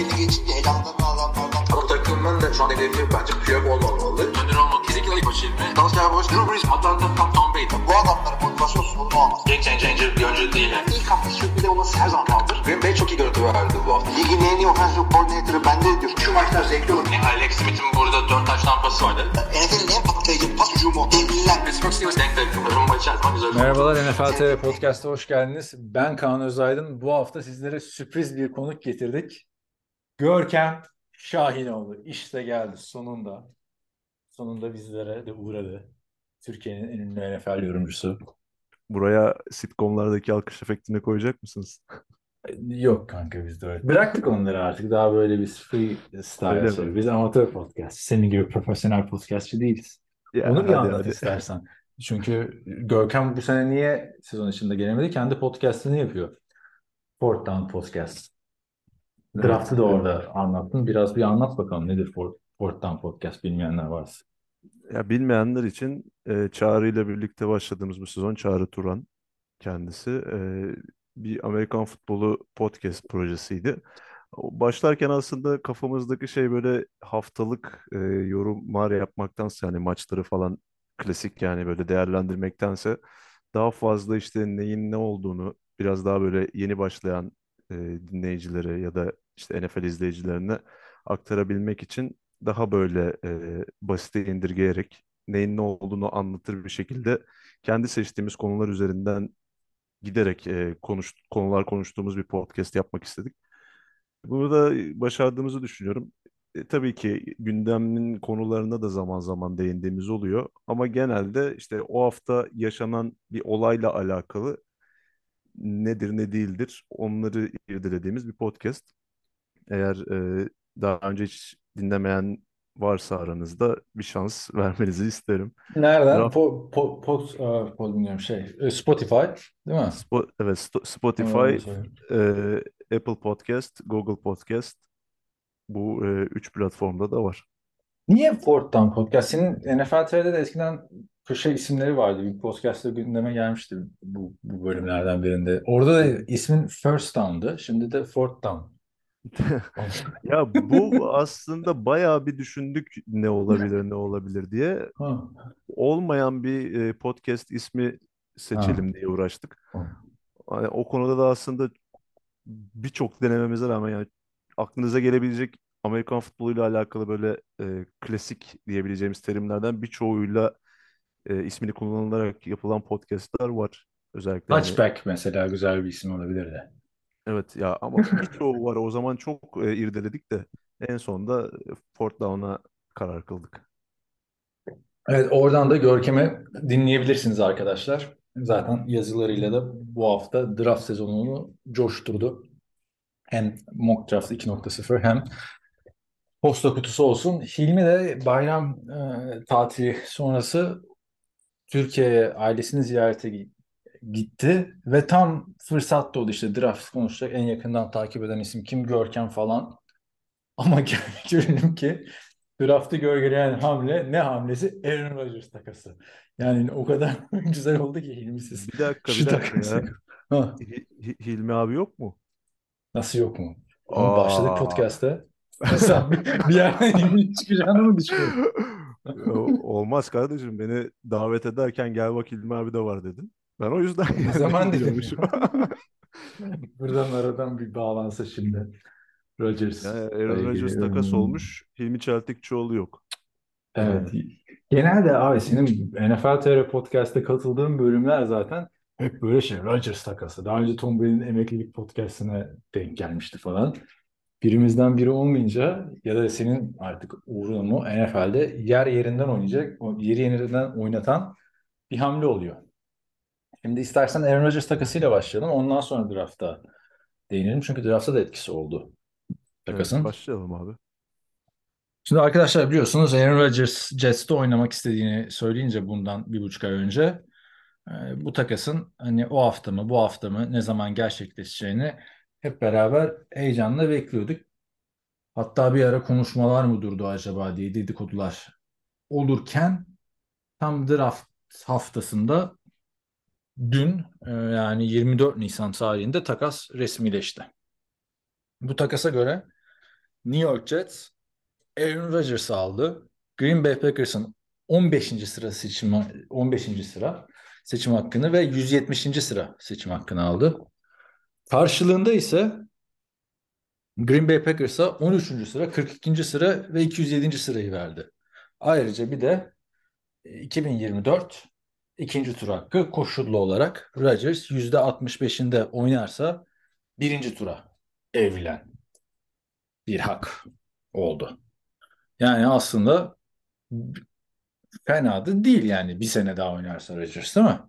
belli geçince elanlarını alanlardan. Bu takımın da şu an hedefi bence Piyok olmamalı. Önder olmak kesinlikle ilk başı ilmi. Dalsya Boş, Drew Brees, Atlanta, Tom, Tom Brady. Bu adamların motivasyon sorunu olmaz. Game changer bir oyuncu değil. Yani. İlk hafta sürpriz olması her zaman kaldır. Green Bay çok iyi görüntü verdi bu hafta. Ligin en iyi offensive coordinator'ı bende diyor. Şu maçlar zevkli olur. Yani Alex Smith'in burada 4 taş tampası vardı. NFL'in en patlayıcı pas hücumu. Devliler. Pittsburgh Steelers denk denk. Merhabalar NFL TV Podcast'a hoş geldiniz. Ben Kaan Özaydın. Bu hafta sizlere sürpriz bir konuk getirdik. Görkem Şahinoğlu. İşte geldi sonunda. Sonunda bizlere de uğradı. Türkiye'nin en ünlü NFL yorumcusu. Buraya sitcomlardaki alkış efektini koyacak mısınız? Yok kanka biz de öyle. Bıraktık onları artık. Daha böyle biz Öyle mi? yapıyoruz. Biz amatör podcast. Senin gibi profesyonel podcastçı değiliz. Ya, Onu bir hadi, anlat hadi. istersen. Çünkü Görkem bu sene niye sezon içinde gelemedi? Kendi podcastını yapıyor. Down Podcast. Draft'ı da orada anlattın. Biraz bir anlat bakalım nedir Fourth Down Podcast bilmeyenler varsa. Ya bilmeyenler için e, Çağrı ile birlikte başladığımız bu sezon Çağrı Turan kendisi e, bir Amerikan futbolu podcast projesiydi. Başlarken aslında kafamızdaki şey böyle haftalık e, yorumlar yapmaktansa yani maçları falan klasik yani böyle değerlendirmektense daha fazla işte neyin ne olduğunu biraz daha böyle yeni başlayan e, dinleyicilere ya da işte NFL izleyicilerine aktarabilmek için daha böyle e, basite indirgeyerek neyin ne olduğunu anlatır bir şekilde kendi seçtiğimiz konular üzerinden giderek e, konuş, konular konuştuğumuz bir podcast yapmak istedik. Bunu da başardığımızı düşünüyorum. E, tabii ki gündemin konularına da zaman zaman değindiğimiz oluyor. Ama genelde işte o hafta yaşanan bir olayla alakalı nedir ne değildir onları irdelediğimiz bir podcast. Eğer e, daha önce hiç dinlemeyen varsa aranızda bir şans vermenizi isterim. Nereden? Draft- Po, po, e, pod bilmiyorum şey. e, Spotify değil mi? Spo- evet Sto- Spotify, e, Apple Podcast, Google Podcast bu e, üç platformda da var. Niye Fourth Down Podcast? Senin NFL TV'de de eskiden köşe isimleri vardı. Bir podcast'ta gündeme gelmişti bu, bu bölümlerden birinde. Orada da ismin First Down'dı. Şimdi de Fourth Down. Ya bu aslında bayağı bir düşündük ne olabilir ne olabilir diye. Ha. Olmayan bir e, podcast ismi seçelim diye uğraştık. Ha. Hani o konuda da aslında birçok denememize rağmen yani aklınıza gelebilecek Amerikan futboluyla alakalı böyle e, klasik diyebileceğimiz terimlerden birçoğuyla e, ismini kullanılarak yapılan podcastlar var. Özellikle hani- Touchback mesela güzel bir isim olabilirdi. evet ya ama birçoğu var. O zaman çok e, irdeledik de en sonunda Fourth Down'a karar kıldık. Evet oradan da Görkem'i dinleyebilirsiniz arkadaşlar. Zaten yazılarıyla da bu hafta draft sezonunu coşturdu. Hem Mock Draft 2.0 hem posta kutusu olsun. Hilmi de bayram e, tatili sonrası Türkiye'ye ailesini ziyarete gi- gitti ve tam fırsat oldu işte draft konuşacak en yakından takip eden isim kim Görkem falan. Ama gördüm ki draftı gölgeleyen hamle ne hamlesi? Aaron Rodgers takası. Yani o kadar güzel oldu ki Hilmi siz. Bir dakika Şu bir dakika ya. Ha, Hi- Hi- Hilmi abi yok mu? nasıl yok mu? Oğlum başladık Aa. podcast'a. Sen bir, bir yerden Hilmi çıkacağını mı düşünüyorsun? Olmaz kardeşim beni davet ederken gel bak Hilmi abi de var dedin. Ben o yüzden Ne zaman dedim diyormuşum. Buradan aradan bir bağlansa şimdi. Rodgers. Yani Aaron Rodgers ilgili. takas Hmm. olmuş. Hilmi Çeltikçioğlu yok. Evet. Genelde abi senin NFL TR Podcast'te katıldığın bölümler zaten hep böyle şey Rodgers takası. Daha önce Tom Brady'nin emeklilik podcast'ine denk gelmişti falan. Birimizden biri olmayınca ya da senin artık uğruna mı NFL'de yer yerinden oynayacak, yeri yerinden oynatan bir hamle oluyor. Şimdi istersen Aaron Rodgers takasıyla başlayalım. Ondan sonra draft'a değinelim. Çünkü draft'a da etkisi oldu takasın. Evet, başlayalım abi. Şimdi arkadaşlar biliyorsunuz Aaron Rodgers Jets'te oynamak istediğini söyleyince bundan bir buçuk ay önce e, bu takasın hani o hafta mı bu hafta mı ne zaman gerçekleşeceğini hep beraber heyecanla bekliyorduk. Hatta bir ara konuşmalar mı durdu acaba diye dedikodular olurken tam draft haftasında dün e, yani 24 Nisan tarihinde takas resmileşti. Bu takasa göre New York Jets Aaron Rodgers'ı aldı. Green Bay Packers'ın 15. sıra seçim 15. sıra seçim hakkını ve 170. sıra seçim hakkını aldı. Karşılığında ise Green Bay Packers'a 13. sıra, 42. sıra ve 207. sırayı verdi. Ayrıca bir de 2024 ikinci tur hakkı koşullu olarak Rodgers %65'inde oynarsa birinci tura evrilen bir hak oldu. Yani aslında fena da değil yani bir sene daha oynarsa Rodgers değil mi?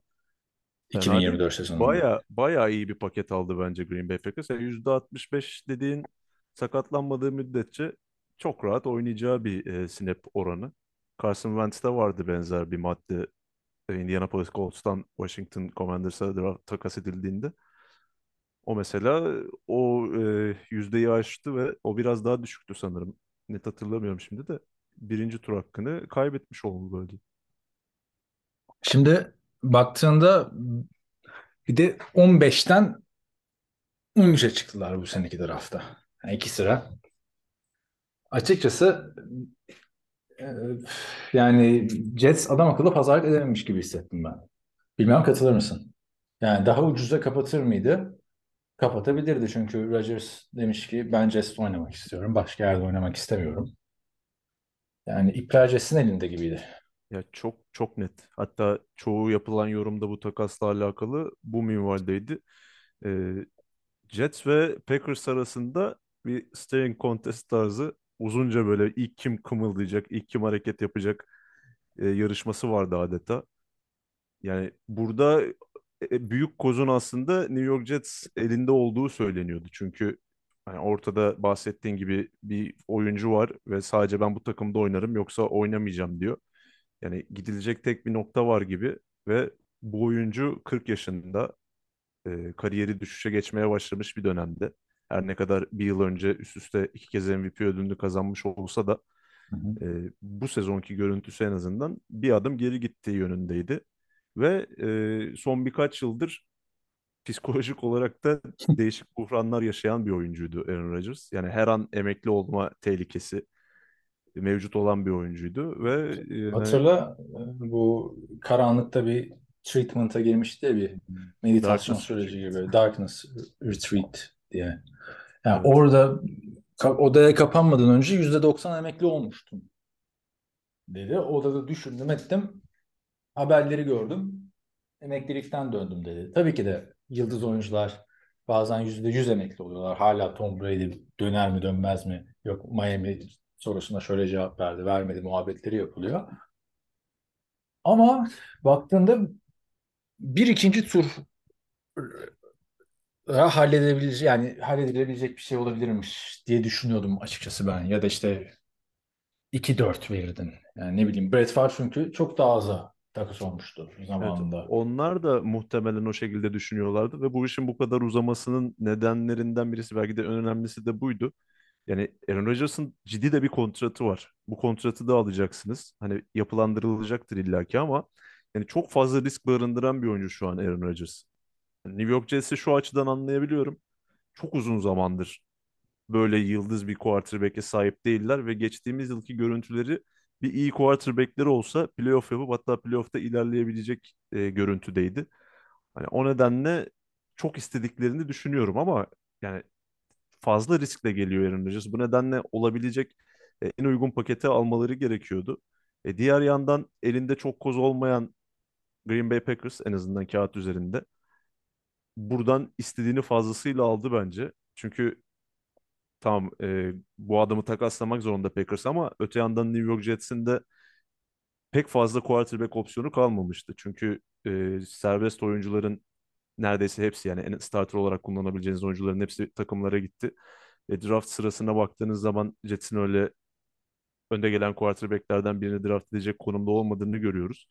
Fena 2024 değil. sezonunda. Baya baya iyi bir paket aldı bence Green Bay Packers. Yani %65 dediğin sakatlanmadığı müddetçe çok rahat oynayacağı bir e, snap oranı. Carson Wentz'te vardı benzer bir madde e, Indianapolis Colts'tan Washington Commanders'a draft takas edildiğinde. O mesela o e, yüzdeyi aştı ve o biraz daha düşüktü sanırım. Net hatırlamıyorum şimdi de. Birinci tur hakkını kaybetmiş oldu böyle. Şimdi baktığında bir de 15'ten 13'e çıktılar bu seneki draftta. Yani iki sıra. Açıkçası e, yani Jets adam akıllı pazarlık edememiş gibi hissettim ben. Bilmem katılır mısın? Yani daha ucuza kapatır mıydı? Kapatabilirdi çünkü Rodgers demiş ki ben Jets'te oynamak istiyorum. Başka yerde oynamak istemiyorum. Yani ipler Jets'in elinde gibiydi. Ya çok çok net. Hatta çoğu yapılan yorumda bu takasla alakalı bu minvaldeydi. Ee, Jets ve Packers arasında bir staring contest tarzı uzunca böyle ilk kim kımıldayacak, ilk kim hareket yapacak e, yarışması vardı adeta. Yani burada e, büyük kozun aslında New York Jets elinde olduğu söyleniyordu. Çünkü hani ortada bahsettiğin gibi bir oyuncu var ve sadece ben bu takımda oynarım yoksa oynamayacağım diyor. Yani gidilecek tek bir nokta var gibi ve bu oyuncu 40 yaşında e, kariyeri düşüşe geçmeye başlamış bir dönemde. Her ne kadar bir yıl önce üst üste iki kez MVP ödülünü kazanmış olsa da Hı hı. e, bu sezonki görüntüsü en azından bir adım geri gittiği yönündeydi. Ve e, son birkaç yıldır psikolojik olarak da değişik buhranlar yaşayan bir oyuncuydu Aaron Rodgers. Yani her an emekli olma tehlikesi mevcut olan bir oyuncuydu ve e, Hatırla bu karanlıkta bir treatment'a girmişti ya bir meditasyon Darkness süreci gibi. Darkness Retreat diye. Yani Evet. orada ka- odaya kapanmadan önce %90 emekli olmuştum dedi. Odada düşündüm ettim. Haberleri gördüm. Emeklilikten döndüm dedi. Tabii ki de yıldız oyuncular bazen %100 emekli oluyorlar. Hala Tom Brady döner mi dönmez mi? Yok Miami sorusuna şöyle cevap verdi. Vermedi muhabbetleri yapılıyor. Ama baktığında bir ikinci tur halledebilecek yani halledilebilecek bir şey olabilirmiş diye düşünüyordum açıkçası ben. Ya da işte 2-4 verirdin. Yani ne bileyim Brett Favre çünkü çok daha aza takas olmuştu Evet, zamanında. onlar da muhtemelen o şekilde düşünüyorlardı ve bu işin bu kadar uzamasının nedenlerinden birisi belki de en önemlisi de buydu. Yani Aaron Rodgers'ın ciddi de bir kontratı var. Bu kontratı da alacaksınız. Hani yapılandırılacaktır illaki ama yani çok fazla risk barındıran bir oyuncu şu an Aaron Rodgers. Yani New York Jets'i şu açıdan anlayabiliyorum. Çok uzun zamandır böyle yıldız bir quarterback'e sahip değiller ve geçtiğimiz yılki görüntüleri bir iyi quarterback'leri olsa playoff yapıp hatta playoff'ta ilerleyebilecek e, görüntüdeydi. Hani o nedenle çok istediklerini düşünüyorum ama yani fazla riskle geliyor Aaron Rodgers. Bu nedenle olabilecek e, en uygun paketi almaları gerekiyordu. E, diğer yandan elinde çok koz olmayan Green Bay Packers en azından kağıt üzerinde buradan istediğini fazlasıyla aldı bence. Çünkü tamam e, bu adamı takaslamak zorunda Packers ama öte yandan New York Jets'in de pek fazla quarterback opsiyonu kalmamıştı. Çünkü e, serbest oyuncuların neredeyse hepsi yani en starter olarak kullanabileceğiniz oyuncuların hepsi takımlara gitti. E, draft sırasına baktığınız zaman Jets'in öyle önde gelen quarterback'lerden birini draft edecek konumda olmadığını görüyoruz.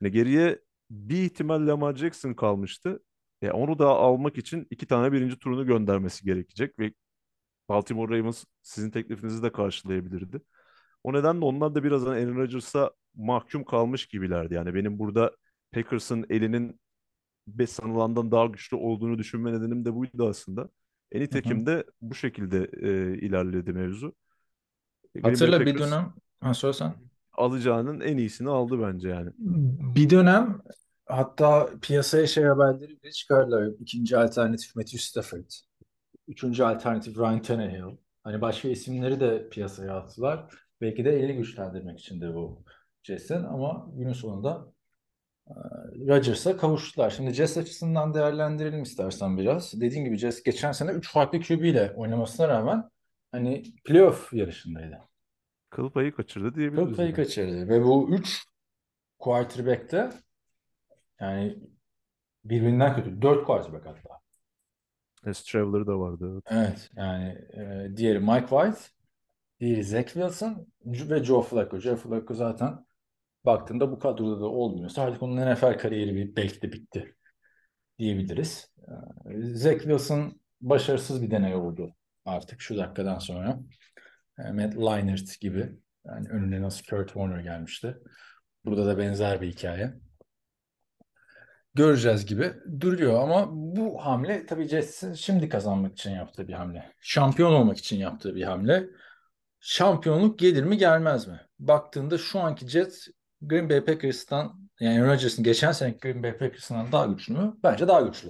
Yani geriye bir ihtimal Lamar Jackson kalmıştı. E, onu da almak için iki tane birinci turunu göndermesi gerekecek ve Baltimore Ravens sizin teklifinizi de karşılayabilirdi. O nedenle onlar da biraz hani Aaron Rodgers'a mahkum kalmış gibilerdi. Yani benim burada Packers'ın elinin be sanılandan daha güçlü olduğunu düşünme nedenim de buydu aslında. E nitekim de bu şekilde e, ilerledi mevzu. Green Bay Hatırla bir Packers dönem. Ha söylesen. alacağının en iyisini aldı bence yani. Bir dönem hatta piyasaya şey haberleri bile çıkardılar. İkinci alternatif Matthew Stafford. Üçüncü alternatif Ryan Tannehill. Hani başka isimleri de piyasaya attılar. Belki de eli güçlendirmek için de bu Jets'in ama günün sonunda Rodgers'a kavuştular. Şimdi Jets açısından değerlendirelim istersen biraz. Dediğim gibi Jets geçen sene 3 farklı QB ile oynamasına rağmen hani playoff yarışındaydı. Kıl payı kaçırdı diyebiliriz. Kıl payı yani. kaçırdı ve bu 3 quarterback'te yani birbirinden kötü. 4 quarterback hatta. S. Traveler da vardı. evet. Evet yani e, diğeri Mike White, diğeri Zach Wilson ve Joe Flacco. Joe Flacco zaten baktığında bu kadroda da olmuyorsa artık onun NFL kariyeri bir, belki de bitti diyebiliriz. E, Zach Wilson başarısız bir deney oldu artık şu dakikadan sonra. E, Matt Leinart gibi. Yani önüne nasıl Kurt Warner gelmişti. Burada da benzer bir hikaye. Göreceğiz gibi duruyor ama bu hamle tabii Jets'in şimdi kazanmak için yaptığı bir hamle. Şampiyon olmak için yaptığı bir hamle. Şampiyonluk gelir mi gelmez mi? Baktığında şu anki Jets Green Bay Packers'tan yani Aaron Rodgers'ın geçen seneki Green Bay Packers'ından daha güçlü mü? Bence daha güçlü.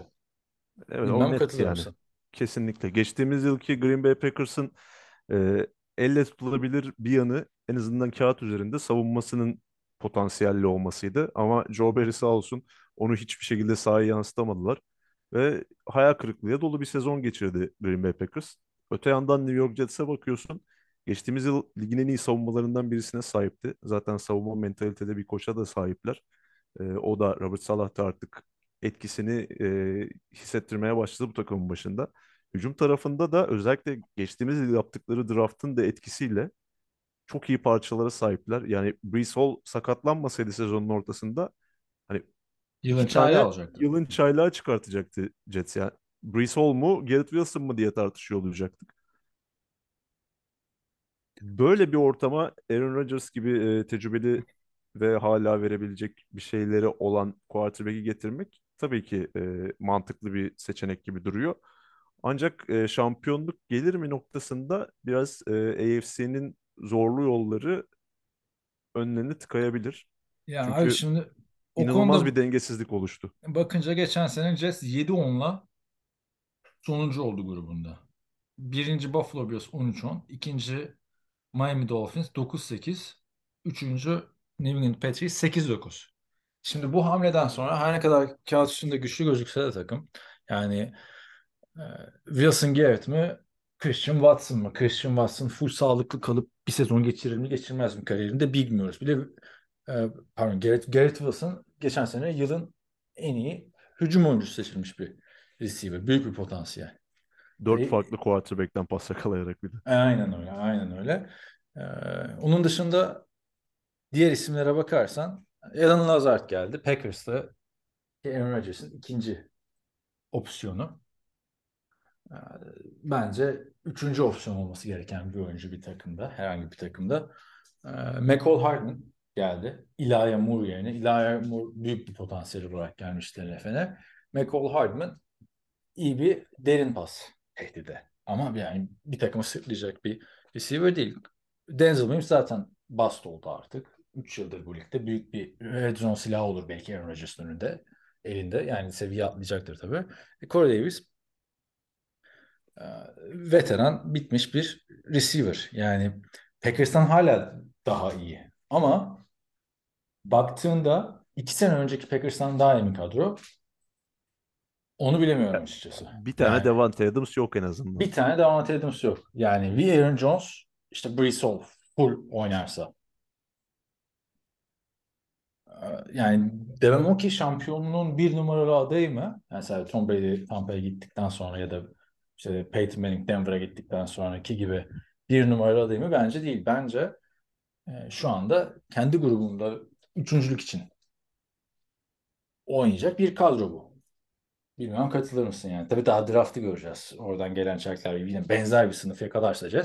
Evet Bilmem net katılır yani. mısın? Kesinlikle. Geçtiğimiz yılki Green Bay Packers'ın e, elle tutulabilir bir yanı en azından kağıt üzerinde savunmasının potansiyelli olmasıydı. Ama Joe Barry sağ olsun onu hiçbir şekilde sahaya yansıtamadılar. Ve hayal kırıklığıyla dolu bir sezon geçirdi Green Bay Packers. Öte yandan New York Jets'e bakıyorsun. Geçtiğimiz yıl ligin en iyi savunmalarından birisine sahipti. Zaten savunma mentalitede bir koça da sahipler. E, o da Robert Salah da artık etkisini e, hissettirmeye başladı bu takımın başında. Hücum tarafında da özellikle geçtiğimiz yıl yaptıkları draftın da etkisiyle çok iyi parçalara sahipler. Yani Brees Hall sakatlanmasaydı sezonun ortasında hani Yılın çaylağı olacaktı. yılın çaylağı çıkartacaktı Jets. Yani Brees Hall mu Garrett Wilson mu diye tartışıyor olacaktık. Böyle bir ortama Aaron Rodgers gibi e, tecrübeli ve hala verebilecek bir şeyleri olan quarterback'i getirmek tabii ki e, mantıklı bir seçenek gibi duruyor. Ancak e, şampiyonluk gelir mi noktasında biraz e, AFC'nin zorlu yolları önlerini tıkayabilir. Ya Çünkü abi şimdi o İnanılmaz konuda bir dengesizlik oluştu. bakınca geçen sene Jets 7-10'la sonuncu oldu grubunda. Birinci Buffalo Bills 13-10. ikinci Miami Dolphins 9-8. Üçüncü New England Patriots 8-9. Şimdi bu hamleden sonra her ne kadar kağıt üstünde güçlü gözükse de takım yani e, Wilson Garrett mi Christian Watson mı? Christian Watson full sağlıklı kalıp bir sezon geçirir mi geçirmez mi kariyerinde bilmiyoruz. Bir de e, pardon Garrett, Garrett Wilson geçen sene yılın en iyi hücum oyuncusu seçilmiş bir receiver. Büyük bir potansiyel. Dört E- farklı quarterback'ten pas yakalayarak bir de. Aynen öyle, aynen öyle. Ee, onun dışında diğer isimlere bakarsan Alan Lazard geldi. Packers'ta Aaron Rodgers'ın ikinci opsiyonu. Ee, bence üçüncü opsiyon olması gereken bir oyuncu bir takımda, herhangi bir takımda. Ee, McCall Hardman geldi. Elijah Moore yerine. Elijah Moore büyük bir potansiyel olarak gelmişti NFL'e. McCall Hardman iyi bir derin pas tehdidi. Ama yani bir takımı sırtlayacak bir receiver değil. Denzel Mims zaten bast oldu artık. 3 yıldır bu ligde. Büyük bir red zone silahı olur belki Aaron Rodgers'ın önünde. Elinde. Yani seviye atlayacaktır tabii. E, Corey Davis e, veteran bitmiş bir receiver. Yani Packers'tan hala daha iyi. Ama baktığında iki sene önceki Packers'tan daha iyi mi kadro? Onu bilemiyorum açıkçası. Bir tane Yani- Davante Adams yok en azından. bir tane de Davante Adams yok. Yani bir Aaron Jones işte Brees Hall full oynarsa. Ee, Yani demem o ki şampiyonluğun bir numaralı adayı mı? Mesela Tom Brady Tampa'ya gittikten sonra ya da işte Peyton Manning Denver'a gittikten sonraki gibi bir numaralı adayı mı? Bence değil. Bence e, şu anda kendi grubunda üçüncülük için oynayacak bir kadro bu. Bilmem katılır mısın yani. Tabii daha draftı göreceğiz. Oradan gelen çarklar yine benzer bir sınıf yakalarsa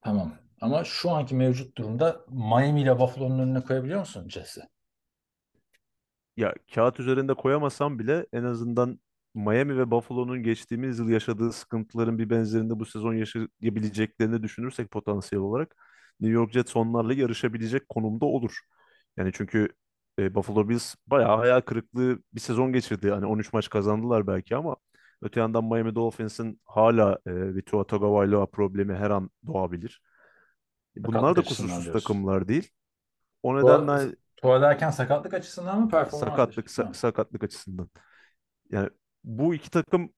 Tamam. Ama şu anki mevcut durumda Miami ile Buffalo'nun önüne koyabiliyor musun Jets'i? Ya kağıt üzerinde koyamasam bile en azından Miami ve Buffalo'nun geçtiğimiz yıl yaşadığı sıkıntıların bir benzerini bu sezon yaşayabileceklerini düşünürsek potansiyel olarak New York Jets onlarla yarışabilecek konumda olur. Yani çünkü e, Buffalo Bills bayağı hayal kırıklığı bir sezon geçirdi. Hani 13 maç kazandılar belki ama öte yandan Miami Dolphins'in hala e, bir Tua Tagovailoa problemi her an doğabilir. Bunlar Sakatlık da kusursuz takımlar değil. O nedenle Tua derken sakatlık açısından mı performans sakatlık açısından sa- sakatlık açısından. Yani bu iki takım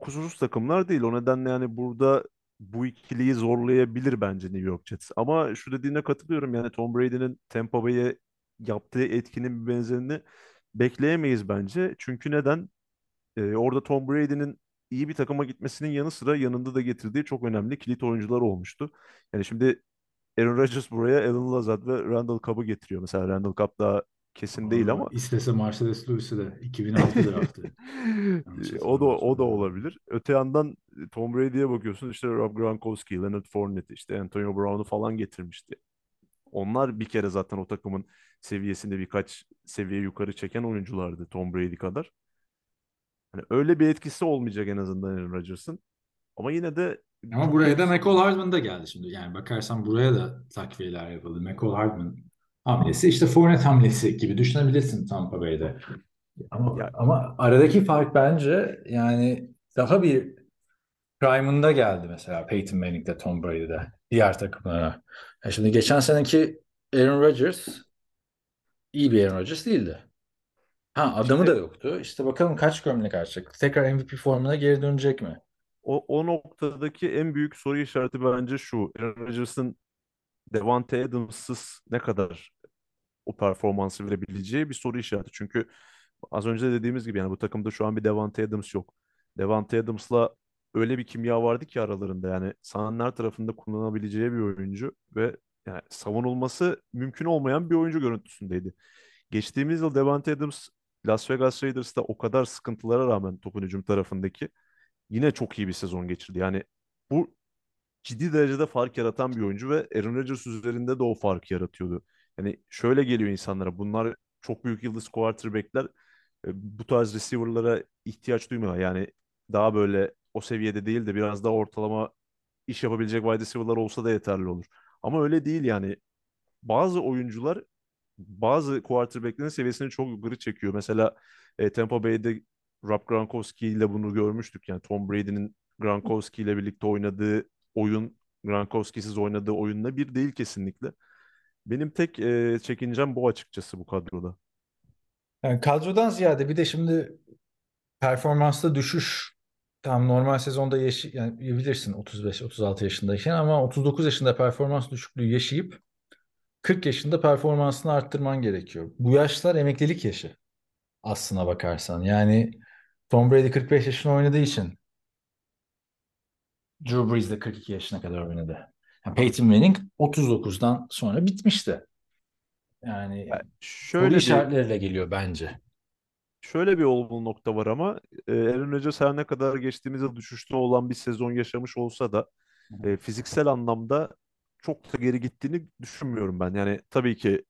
kusursuz takımlar değil. O nedenle yani burada bu ikiliyi zorlayabilir bence New York Jets. Ama şu dediğine katılıyorum. Yani Tom Brady'nin Tampa Bay'e yaptığı etkinin bir benzerini bekleyemeyiz bence. Çünkü neden? Ee, orada Tom Brady'nin iyi bir takıma gitmesinin yanı sıra yanında da getirdiği çok önemli kilit oyuncular olmuştu. Yani şimdi Aaron Rodgers buraya Alan Lazard ve Randall Cobb'ı getiriyor. Mesela Randall Cobb daha kesin değil Aa, ama istese Mercedes Lewis'i de 2006 draftı. Yanlış o da o da olabilir. Öte yandan Tom Brady'ye bakıyorsun işte Rob Gronkowski, Leonard Fournette, işte Antonio Brown'u falan getirmişti. Onlar bir kere zaten o takımın seviyesinde birkaç seviye yukarı çeken oyunculardı Tom Brady kadar. Hani öyle bir etkisi olmayacak en azından Aaron Rodgers'ın. Ama yine de Ama buraya da McCall Hardman da geldi şimdi. Yani bakarsan buraya da takviyeler yapıldı. McCall Hardman hamlesi işte Fournette hamlesi gibi düşünebilirsin Tampa Bay'de. Ama, ya ama aradaki fark bence yani daha bir prime'ında geldi mesela Peyton Manning'de Tom Brady'de diğer takımlara. Ya şimdi geçen seneki Aaron Rodgers iyi bir Aaron Rodgers değildi. Ha adamı da yoktu. İşte bakalım kaç gömlek açacak. Tekrar MVP formuna geri dönecek mi? o, o noktadaki en büyük soru işareti bence şu. Aaron Rodgers'ın Davante Adams'ız ne kadar o performansı verebileceği bir soru işareti. Çünkü az önce de dediğimiz gibi yani bu takımda şu an bir Davante Adams yok. Davante Adams'la öyle bir kimya vardı ki aralarında yani sahanın her tarafında kullanabileceği bir oyuncu ve yani savunulması mümkün olmayan bir oyuncu görüntüsündeydi. Geçtiğimiz yıl Davante Adams Las Vegas Raiders'ta o kadar sıkıntılara rağmen topun hücum tarafındaki yine çok iyi bir sezon geçirdi. Yani bu ciddi derecede fark yaratan bir oyuncu ve Aaron Rodgers üzerinde de o farkı yaratıyordu. Yani şöyle geliyor insanlara bunlar çok büyük yıldız quarterback'ler e, bu tarz receiver'lara ihtiyaç duymuyorlar. Yani daha böyle o seviyede değil de biraz daha ortalama iş yapabilecek wide receiver'lar olsa da yeterli olur. Ama öyle değil yani. Bazı oyuncular bazı quarterback'lerin seviyesini çok yukarı çekiyor. Mesela e, Tampa Bay'de Rob Gronkowski ile bunu görmüştük. Yani Tom Brady'nin Gronkowski ile birlikte oynadığı oyun Gronkowski'siz oynadığı oyunla bir değil kesinlikle. Benim tek e, çekincem bu açıkçası bu kadroda. Yani kadrodan ziyade bir de şimdi performansta düşüş tam normal sezonda yaşı yani bilirsin 35-36 yaşındayken ama 39 yaşında performans düşüklüğü yaşayıp 40 yaşında performansını arttırman gerekiyor. Bu yaşlar emeklilik yaşı aslına bakarsan. Yani Tom Brady 45 yaşında oynadığı için Drew Brees de 42 yaşına kadar oynadı. Yani Peyton Manning 39'dan sonra bitmişti. Yani Yani şöyle bir işaretleriyle geliyor bence. Şöyle bir olumlu nokta var ama e, Aaron Rodgers her ne kadar geçtiğimiz yıl düşüşte olan bir sezon yaşamış olsa da e, fiziksel anlamda çok da geri gittiğini düşünmüyorum ben. Yani tabii ki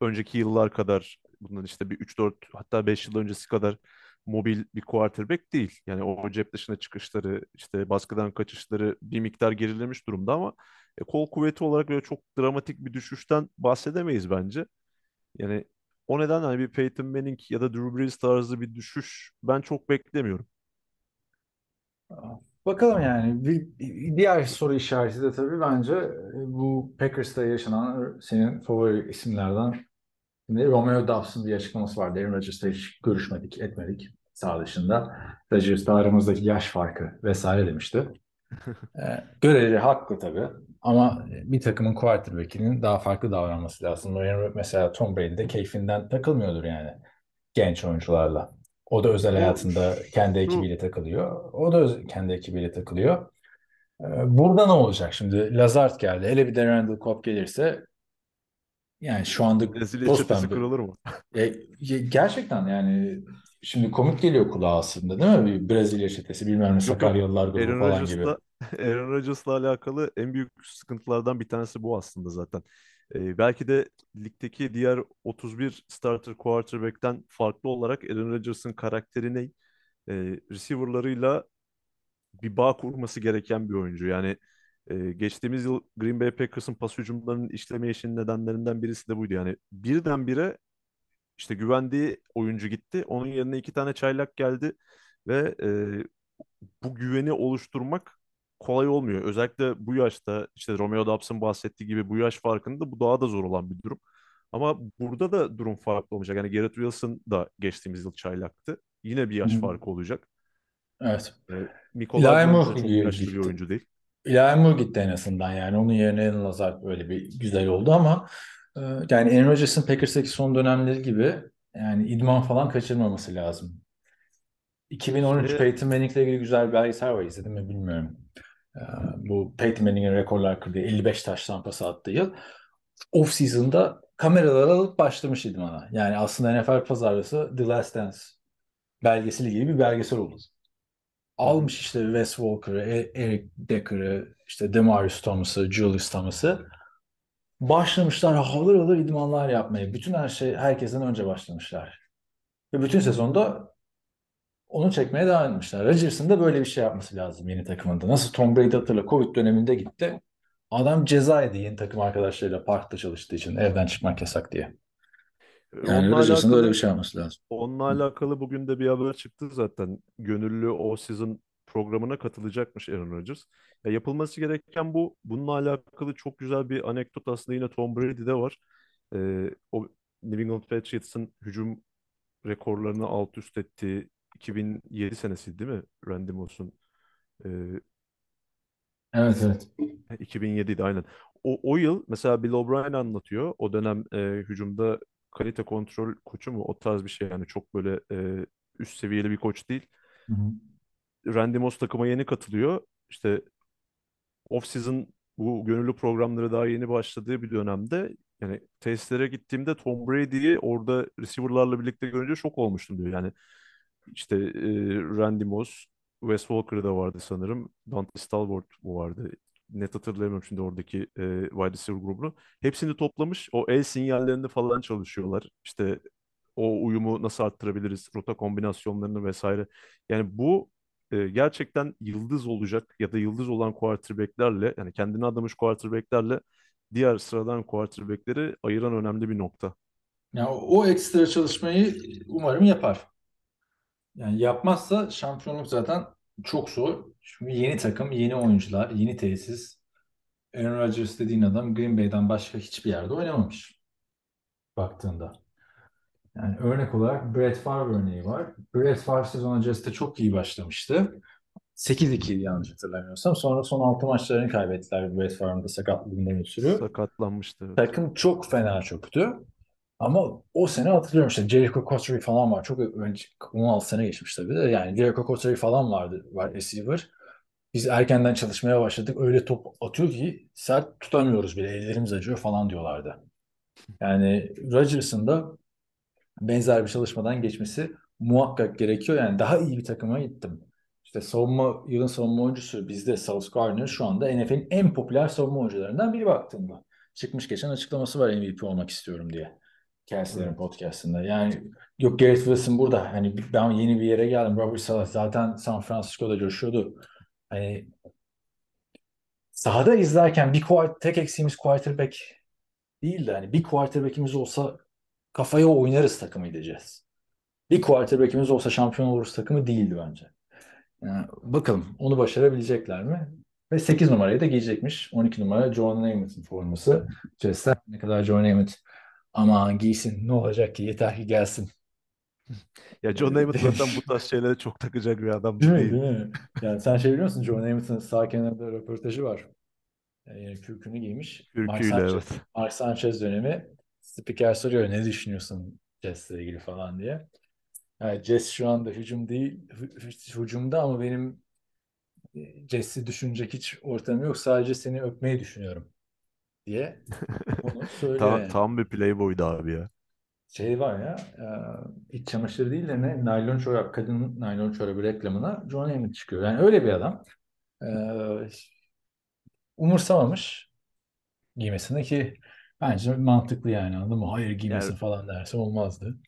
önceki yıllar kadar bundan işte bir 3-4 hatta 5 yıl öncesi kadar mobil bir quarterback değil. Yani o cep dışına çıkışları, işte baskıdan kaçışları bir miktar gerilemiş durumda ama e, kol kuvveti olarak böyle çok dramatik bir düşüşten bahsedemeyiz bence. Yani o nedenle hani bir Peyton Manning ya da Drew Brees tarzı bir düşüş ben çok beklemiyorum. Bakalım yani. Bir, diğer soru işareti de tabii bence e, bu Packers'ta yaşanan senin favori isimlerden Şimdi Romeo Doubs'ın bir açıklaması vardı. Aaron Rodgers'la hiç görüşmedik, etmedik sağ dışında. Rodgers'la aramızdaki yaş farkı vesaire demişti. Ee, görece haklı tabii. Ama bir takımın quarterback'inin daha farklı davranması lazım. Mesela Tom Brady de keyfinden takılmıyordur yani genç oyuncularla. O da özel hayatında kendi ekibiyle takılıyor. O da öz- kendi ekibiyle takılıyor. Ee, burada ne olacak şimdi? Lazard geldi. Hele bir de Randall Cobb gelirse yani şu anda Brezilya çetesi kırılır mı? E, gerçekten yani şimdi komik geliyor kulağa aslında değil mi? Bir Brezilya çetesi bilmem ne. Sakaryalılar grubu falan gibi. Aaron Rodgers'la alakalı en büyük sıkıntılardan bir tanesi bu aslında zaten. Ee, belki de ligdeki diğer 31 starter quarterback'ten farklı olarak Aaron Rodgers'ın karakteri ne? e, receiver'larıyla bir bağ kurması gereken bir oyuncu. Yani e, geçtiğimiz yıl Green Bay Packers'ın pas hücumlarının işlemeyişinin nedenlerinden birisi de buydu. Yani birdenbire işte güvendiği oyuncu gitti. Onun yerine iki tane çaylak geldi ve e, bu güveni oluşturmak kolay olmuyor. Özellikle bu yaşta işte Romeo Doubs'ın bahsettiği gibi bu yaş farkında bu daha da zor olan bir durum. Ama burada da durum farklı olacak. Yani Garrett Wilson da geçtiğimiz yıl çaylaktı. Yine bir yaş Hı. farkı olacak. Evet. E, da Moore çok yaşlı bir oyuncu değil. Eli Moore gitti en azından yani. Onun yerine Alan Lazard böyle bir güzel oldu ama e, yani Aaron Rodgers'ın Packers'taki son dönemleri gibi yani idman falan kaçırmaması lazım. 2013 Şeye- Peyton Manning'le ilgili güzel bir belgesel var izledim mi bilmiyorum. E, bu Peyton Manning'in rekorlar kırdığı 55 taş tampası attığı yıl off season'da kameralar alıp başlamış idmana. Yani aslında NFL pazarlısı The Last Dance belgeseli gibi bir belgesel oldu. Almış işte Wes Walker'ı, E- Eric Decker'ı, işte Demarius Thomas'ı, Julius Thomas'ı. Başlamışlar halır halır idmanlar yapmaya. Bütün her şey herkesten önce başlamışlar. Ve bütün sezonda onu çekmeye devam etmişler. Rodgers'ın da böyle bir şey yapması lazım yeni takımında. Nasıl Tom Brady hatırla Covid döneminde gitti. Adam ceza yedi yeni takım arkadaşlarıyla parkta çalıştığı için evden çıkmak yasak diye. E, Yani Rodgers'ın da öyle bir şey yapması lazım. Onunla alakalı bugün de bir haber çıktı zaten. Gönüllü o season programına katılacakmış Aaron Rodgers. Ya yapılması gereken bu. Bununla alakalı çok güzel bir anekdot aslında yine Tom Brady'de var. Ee, o New England Patriots'ın hücum rekorlarını alt üst ettiği 2007 senesi değil mi? Randy Moss'un e, Evet evet. 2007'de aynen. O, o yıl mesela Bill O'Brien anlatıyor. O dönem e, hücumda kalite kontrol koçu mu? O tarz bir şey yani çok böyle e, üst seviyeli bir koç değil. Hı hı. Randy Moss takıma yeni katılıyor. İşte off-season bu gönüllü programları daha yeni başladığı bir dönemde yani testlere gittiğimde Tom Brady'yi orada receiver'larla birlikte görünce şok olmuştum diyor. Yani işte e, Randy Moss, Wes Walker da vardı sanırım. Dante Stalwart mu vardı? Net hatırlayamıyorum şimdi oradaki e, wide receiver grubunu. Hepsini toplamış. O el sinyallerini falan çalışıyorlar. İşte o uyumu nasıl arttırabiliriz, rota kombinasyonlarını vesaire. Yani bu e, gerçekten yıldız olacak ya da yıldız olan quarterback'lerle yani kendini adamış quarterback'lerle diğer sıradan quarterback'leri ayıran önemli bir nokta. Ya o ekstra çalışmayı umarım yapar. Yani yapmazsa şampiyonluk zaten çok zor. Çünkü yeni takım, yeni oyuncular, yeni tesis. Aaron Rodgers dediğin adam Green Bay'den başka hiçbir yerde oynamamış baktığında. Yani örnek olarak Brett Favre örneği var. Brett Favre sezon öncesinde çok iyi başlamıştı. 8-2 yanlış hatırlamıyorsam. Sonra son 6 maçlarını kaybettiler Brett Favre'ın da sakatlığından ötürü. Sakatlanmıştı. evet. Takım çok fena çöktü. Ama o sene hatırlıyorum işte Jericho Cotchery falan var. Çok önce 16 sene geçmiş tabii de. Yani Jericho Cotchery falan vardı var receiver. Biz erkenden çalışmaya başladık. Öyle top atıyor ki sert tutamıyoruz bile. Ellerimiz acıyor falan diyorlardı. Yani Rodgers'ın da benzer bir çalışmadan geçmesi muhakkak gerekiyor. Yani daha iyi bir takıma gittim. İşte savunma, yılın savunma oyuncusu bizde Sauce Gardner şu anda NFL'in en popüler savunma oyuncularından biri baktığımda. Çıkmış geçen açıklaması var MVP olmak istiyorum diye. Kelsey'lerin Evet. podcastında. Yani yok Garrett Wilson burada. Hani ben yeni bir yere geldim. Robert Salah zaten San Francisco'da coşuyordu. Hani sahada izlerken bir quart- tek eksiğimiz quarterback değil de hani bir quarterback'imiz olsa kafaya oynarız takımı diyeceğiz. Bir quarterback'imiz olsa şampiyon oluruz takımı değildi bence. Yani bakalım onu başarabilecekler mi? Ve 8 numarayı da giyecekmiş. 12 numara John Namath'ın forması. Jester ne kadar John Namath aman giysin ne olacak ki yeter ki gelsin. Ya John Namath zaten bu tarz şeylere çok takacak bir adam Değil mi? değil. Değil mi? Yani sen şey biliyor musun? John Namath'ın sağ kenarında röportajı var. Yani kürkünü giymiş. Mark Kürküyle Sanchez, evet. Mark Sanchez dönemi. Spiker soruyor ne düşünüyorsun Jets'le ilgili falan diye. Yani Jets şu anda hücum değil, hü- hü- hücumda ama benim e, Jets'i düşünecek hiç ortamım yok. Sadece seni öpmeyi düşünüyorum diye onu söylüyor Tam, yani. tam bir playboydu abi ya. Şey var ya, e, iç çamaşırı değil de ne? Naylon çorap, kadının naylon çorabı reklamına John Hammond çıkıyor. Yani öyle bir adam. E, umursamamış giymesini ki bence mantıklı yani anladın mı? Hayır giymesin Yani falan derse olmazdı.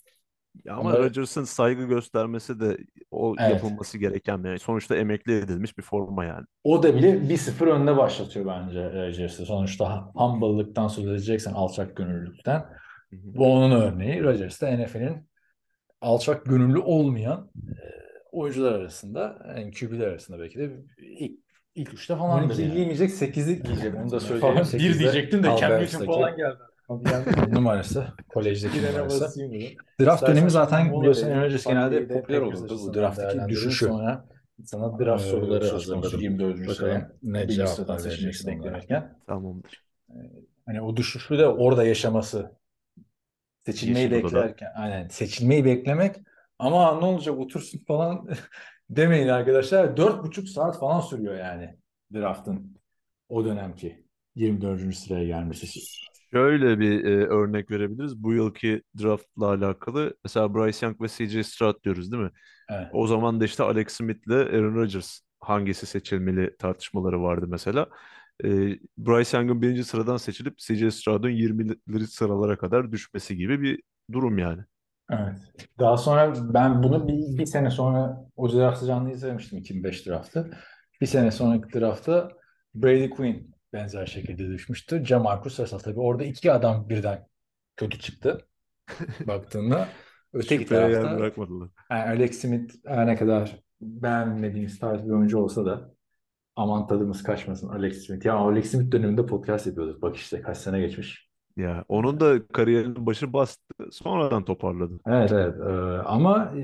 Ya ama Ama- Rodgers'ın saygı göstermesi de o Evet. yapılması gereken bir. Sonuçta emekli edilmiş bir forma yani. O da bile 1-0 önde başlatıyor bence Rodgers'ı. Sonuçta humble'lıktan söz edeceksen alçak gönüllülükten. Bu onun örneği. Rodgers da NFL'in alçak gönüllü olmayan e, oyuncular arasında, yani QB'ler arasında belki de ilk ilk üçte falan. 12 yani. giyemeyecek 8'i giyecek onu da söyleyeyim. Falan. Bir 8'de diyecektim de Newton Albers'taki. falan geldi. numarası. Kolejdeki numarası. Draft İstersen dönemi zaten biliyorsun. Aaron Rodgers genelde popüler olurdu. Bu drafttaki düşüşü. Sonra sana draft Ee, soruları hazırladım. konusu. 24. Bakalım sıraya. ne cevaplar vereceksin beklemekten. Tamamdır. Hani o düşüşü de orada yaşaması. Seçilmeyi Yeşil Oda'da. beklerken. Aynen seçilmeyi beklemek. Ama ne olacak otursun falan demeyin arkadaşlar. Dört buçuk saat falan sürüyor yani draftın o dönemki 24. sıraya gelmesi. Şöyle bir e, örnek verebiliriz. Bu yılki draftla alakalı mesela Bryce Young ve CJ Stroud diyoruz değil mi? Evet. O zaman da işte Alex Smith ile Aaron Rodgers hangisi seçilmeli tartışmaları vardı mesela. E, Bryce Young'ın birinci sıradan seçilip CJ Stroud'un 20'li sıralara kadar düşmesi gibi bir durum yani. Evet. Daha sonra ben bunu bir, bir sene sonra o draftı canlı izlemiştim 2005 draftı. Bir sene sonraki draftta Brady Quinn benzer şekilde düşmüştü. Jamarcus Russell tabii orada iki adam birden kötü çıktı baktığında. Öteki tarafta bırakmadılar. yani Alex Smith her ne kadar beğenmediğimiz tarz bir oyuncu olsa da aman tadımız kaçmasın Alex Smith. Ya Alex Smith döneminde podcast yapıyorduk. Bak işte kaç sene geçmiş. Ya onun da kariyerinin başı bastı. Sonradan toparladı. Evet evet Ee, ama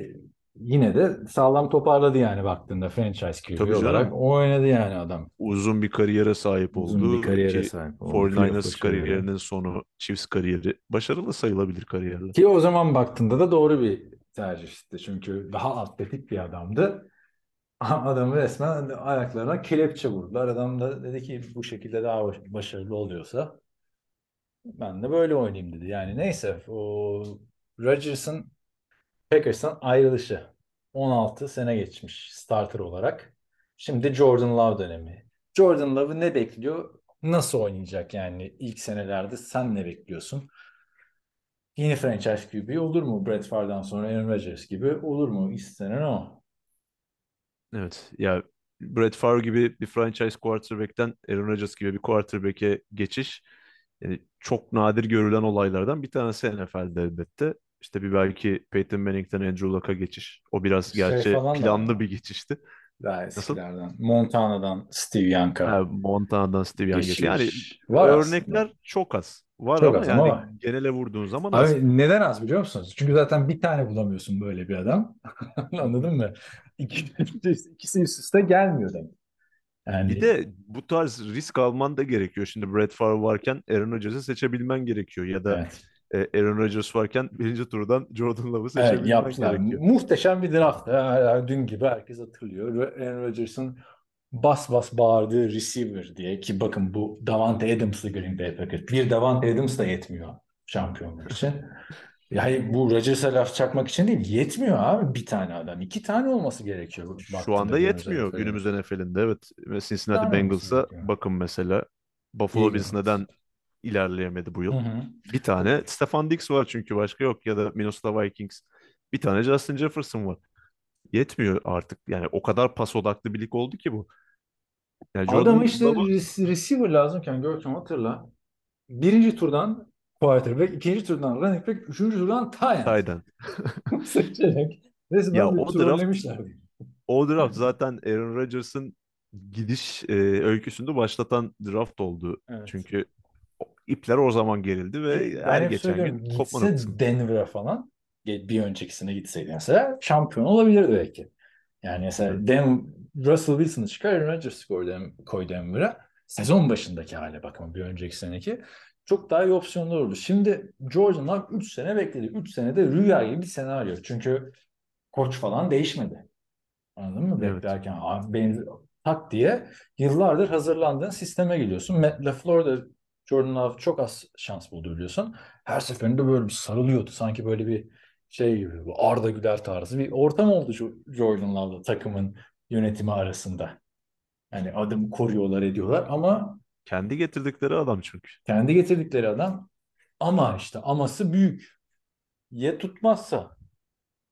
yine de sağlam toparladı yani baktığında franchise QB Tabii canım. olarak oynadı yani adam. Uzun bir kariyere sahip Uzun oldu bir kariyere ki sahip oldu. 49ers Playoff başarıları. kariyerinin sonu, Chiefs kariyeri başarılı sayılabilir kariyerler. Ki o zaman baktığında da doğru bir tercihti. Çünkü daha atletik bir adamdı. Adamı resmen ayaklarına kelepçe vurdular. Adam da dedi ki bu şekilde daha baş- başarılı oluyorsa ben de böyle oynayayım dedi. Yani neyse o Rodgers'ın Packers'tan ayrılışı 16 sene geçmiş starter olarak. Şimdi Jordan Love dönemi. Jordan Love'ı ne bekliyor? Nasıl oynayacak yani ilk senelerde sen ne bekliyorsun? Yeni franchise QB olur mu? Brett Favre'dan sonra Aaron Rodgers gibi olur mu? İstenen o. Evet ya Brett Favre gibi bir franchise quarterback'ten Aaron Rodgers gibi bir quarterback'e geçiş yani çok nadir görülen olaylardan bir tanesi NFL'de elbette. İşte bir belki Peyton Manning'den Andrew Luck'a geçiş. O biraz Şey gerçi da planlı var. bir geçişti. Daha eskilerden. Montana'dan Steve Young'a. Ha, Montana'dan Steve Young geçiş. geçti. Yani Var örnekler aslında. çok az. Var Çok ama az yani ama genele vurduğun zaman az. Abi neden az biliyor musunuz? Çünkü zaten bir tane bulamıyorsun böyle bir adam. Anladın mı? İki, ikisi üst üste gelmiyor demek. Yani Bir de bu tarz risk alman da gerekiyor. Şimdi Brett Favre varken Aaron Rodgers'ı seçebilmen gerekiyor. Ya da evet. E, Aaron Rodgers varken birinci turdan Jordan Love'ı Evet seçebilmen yaptılar. gerekiyor. Muhteşem bir draft. Ha, Dün gibi herkes hatırlıyor. Aaron Rodgers'ın bas bas bağırdığı receiver diye ki bakın bu Davante Adams'lı Green Bay Packers. Bir Davante Adams da yetmiyor şampiyonluk için. Yani bu Rodgers'a laf çakmak için değil. Yetmiyor abi bir tane adam. iki tane olması gerekiyor. Şu anda yetmiyor günümüz NFL'inde. Evet. Ve Cincinnati Bengals'a bakın mesela. Buffalo Bills neden ilerleyemedi bu yıl? Hı hı. Bir tane Stefan Diggs var çünkü başka yok. Ya da Minnesota Vikings. Bir tane Justin Jefferson var. Yetmiyor artık. Yani o kadar pas odaklı bir lig oldu ki bu. Yani Jordan Adam işte Love'ı- res- receiver lazımken Görkem hatırla. Birinci turdan quarterback, ikinci turdan running back, üçüncü turdan tight end. seçerek resmen Ya o draft-. O draft zaten Aaron Rodgers'ın gidiş e, öyküsünde başlatan draft oldu. Evet. Çünkü ipler o zaman gerildi ve Ben her geçen gün kopma noktasında. Denver'a falan bir öncekisine gitseydi mesela şampiyon olabilirdi belki. Yani mesela Evet. Den Russell Wilson'ı çıkar Aaron Rodgers'ı koy, Den koy Denver'a. Sezon başındaki hale bakın bir önceki seneki. Çok daha iyi opsiyonlar oldu. Şimdi Jordan Love 3 sene bekledi. 3 senede rüya gibi bir senaryo. Çünkü koç falan değişmedi. Anladın mı? Evet. Beklerken benzer, tak diye yıllardır hazırlandığın sisteme geliyorsun. Matt LaFleur da Jordan Love çok az şans buldu biliyorsun. Her seferinde böyle bir sarılıyordu. Sanki böyle bir şey gibi Arda Güler tarzı bir ortam oldu Jo- Jordan Love'la takımın yönetimi arasında. Yani adım koruyorlar ediyorlar ama Kendi getirdikleri adam çünkü. kendi getirdikleri adam ama işte aması büyük. Ya tutmazsa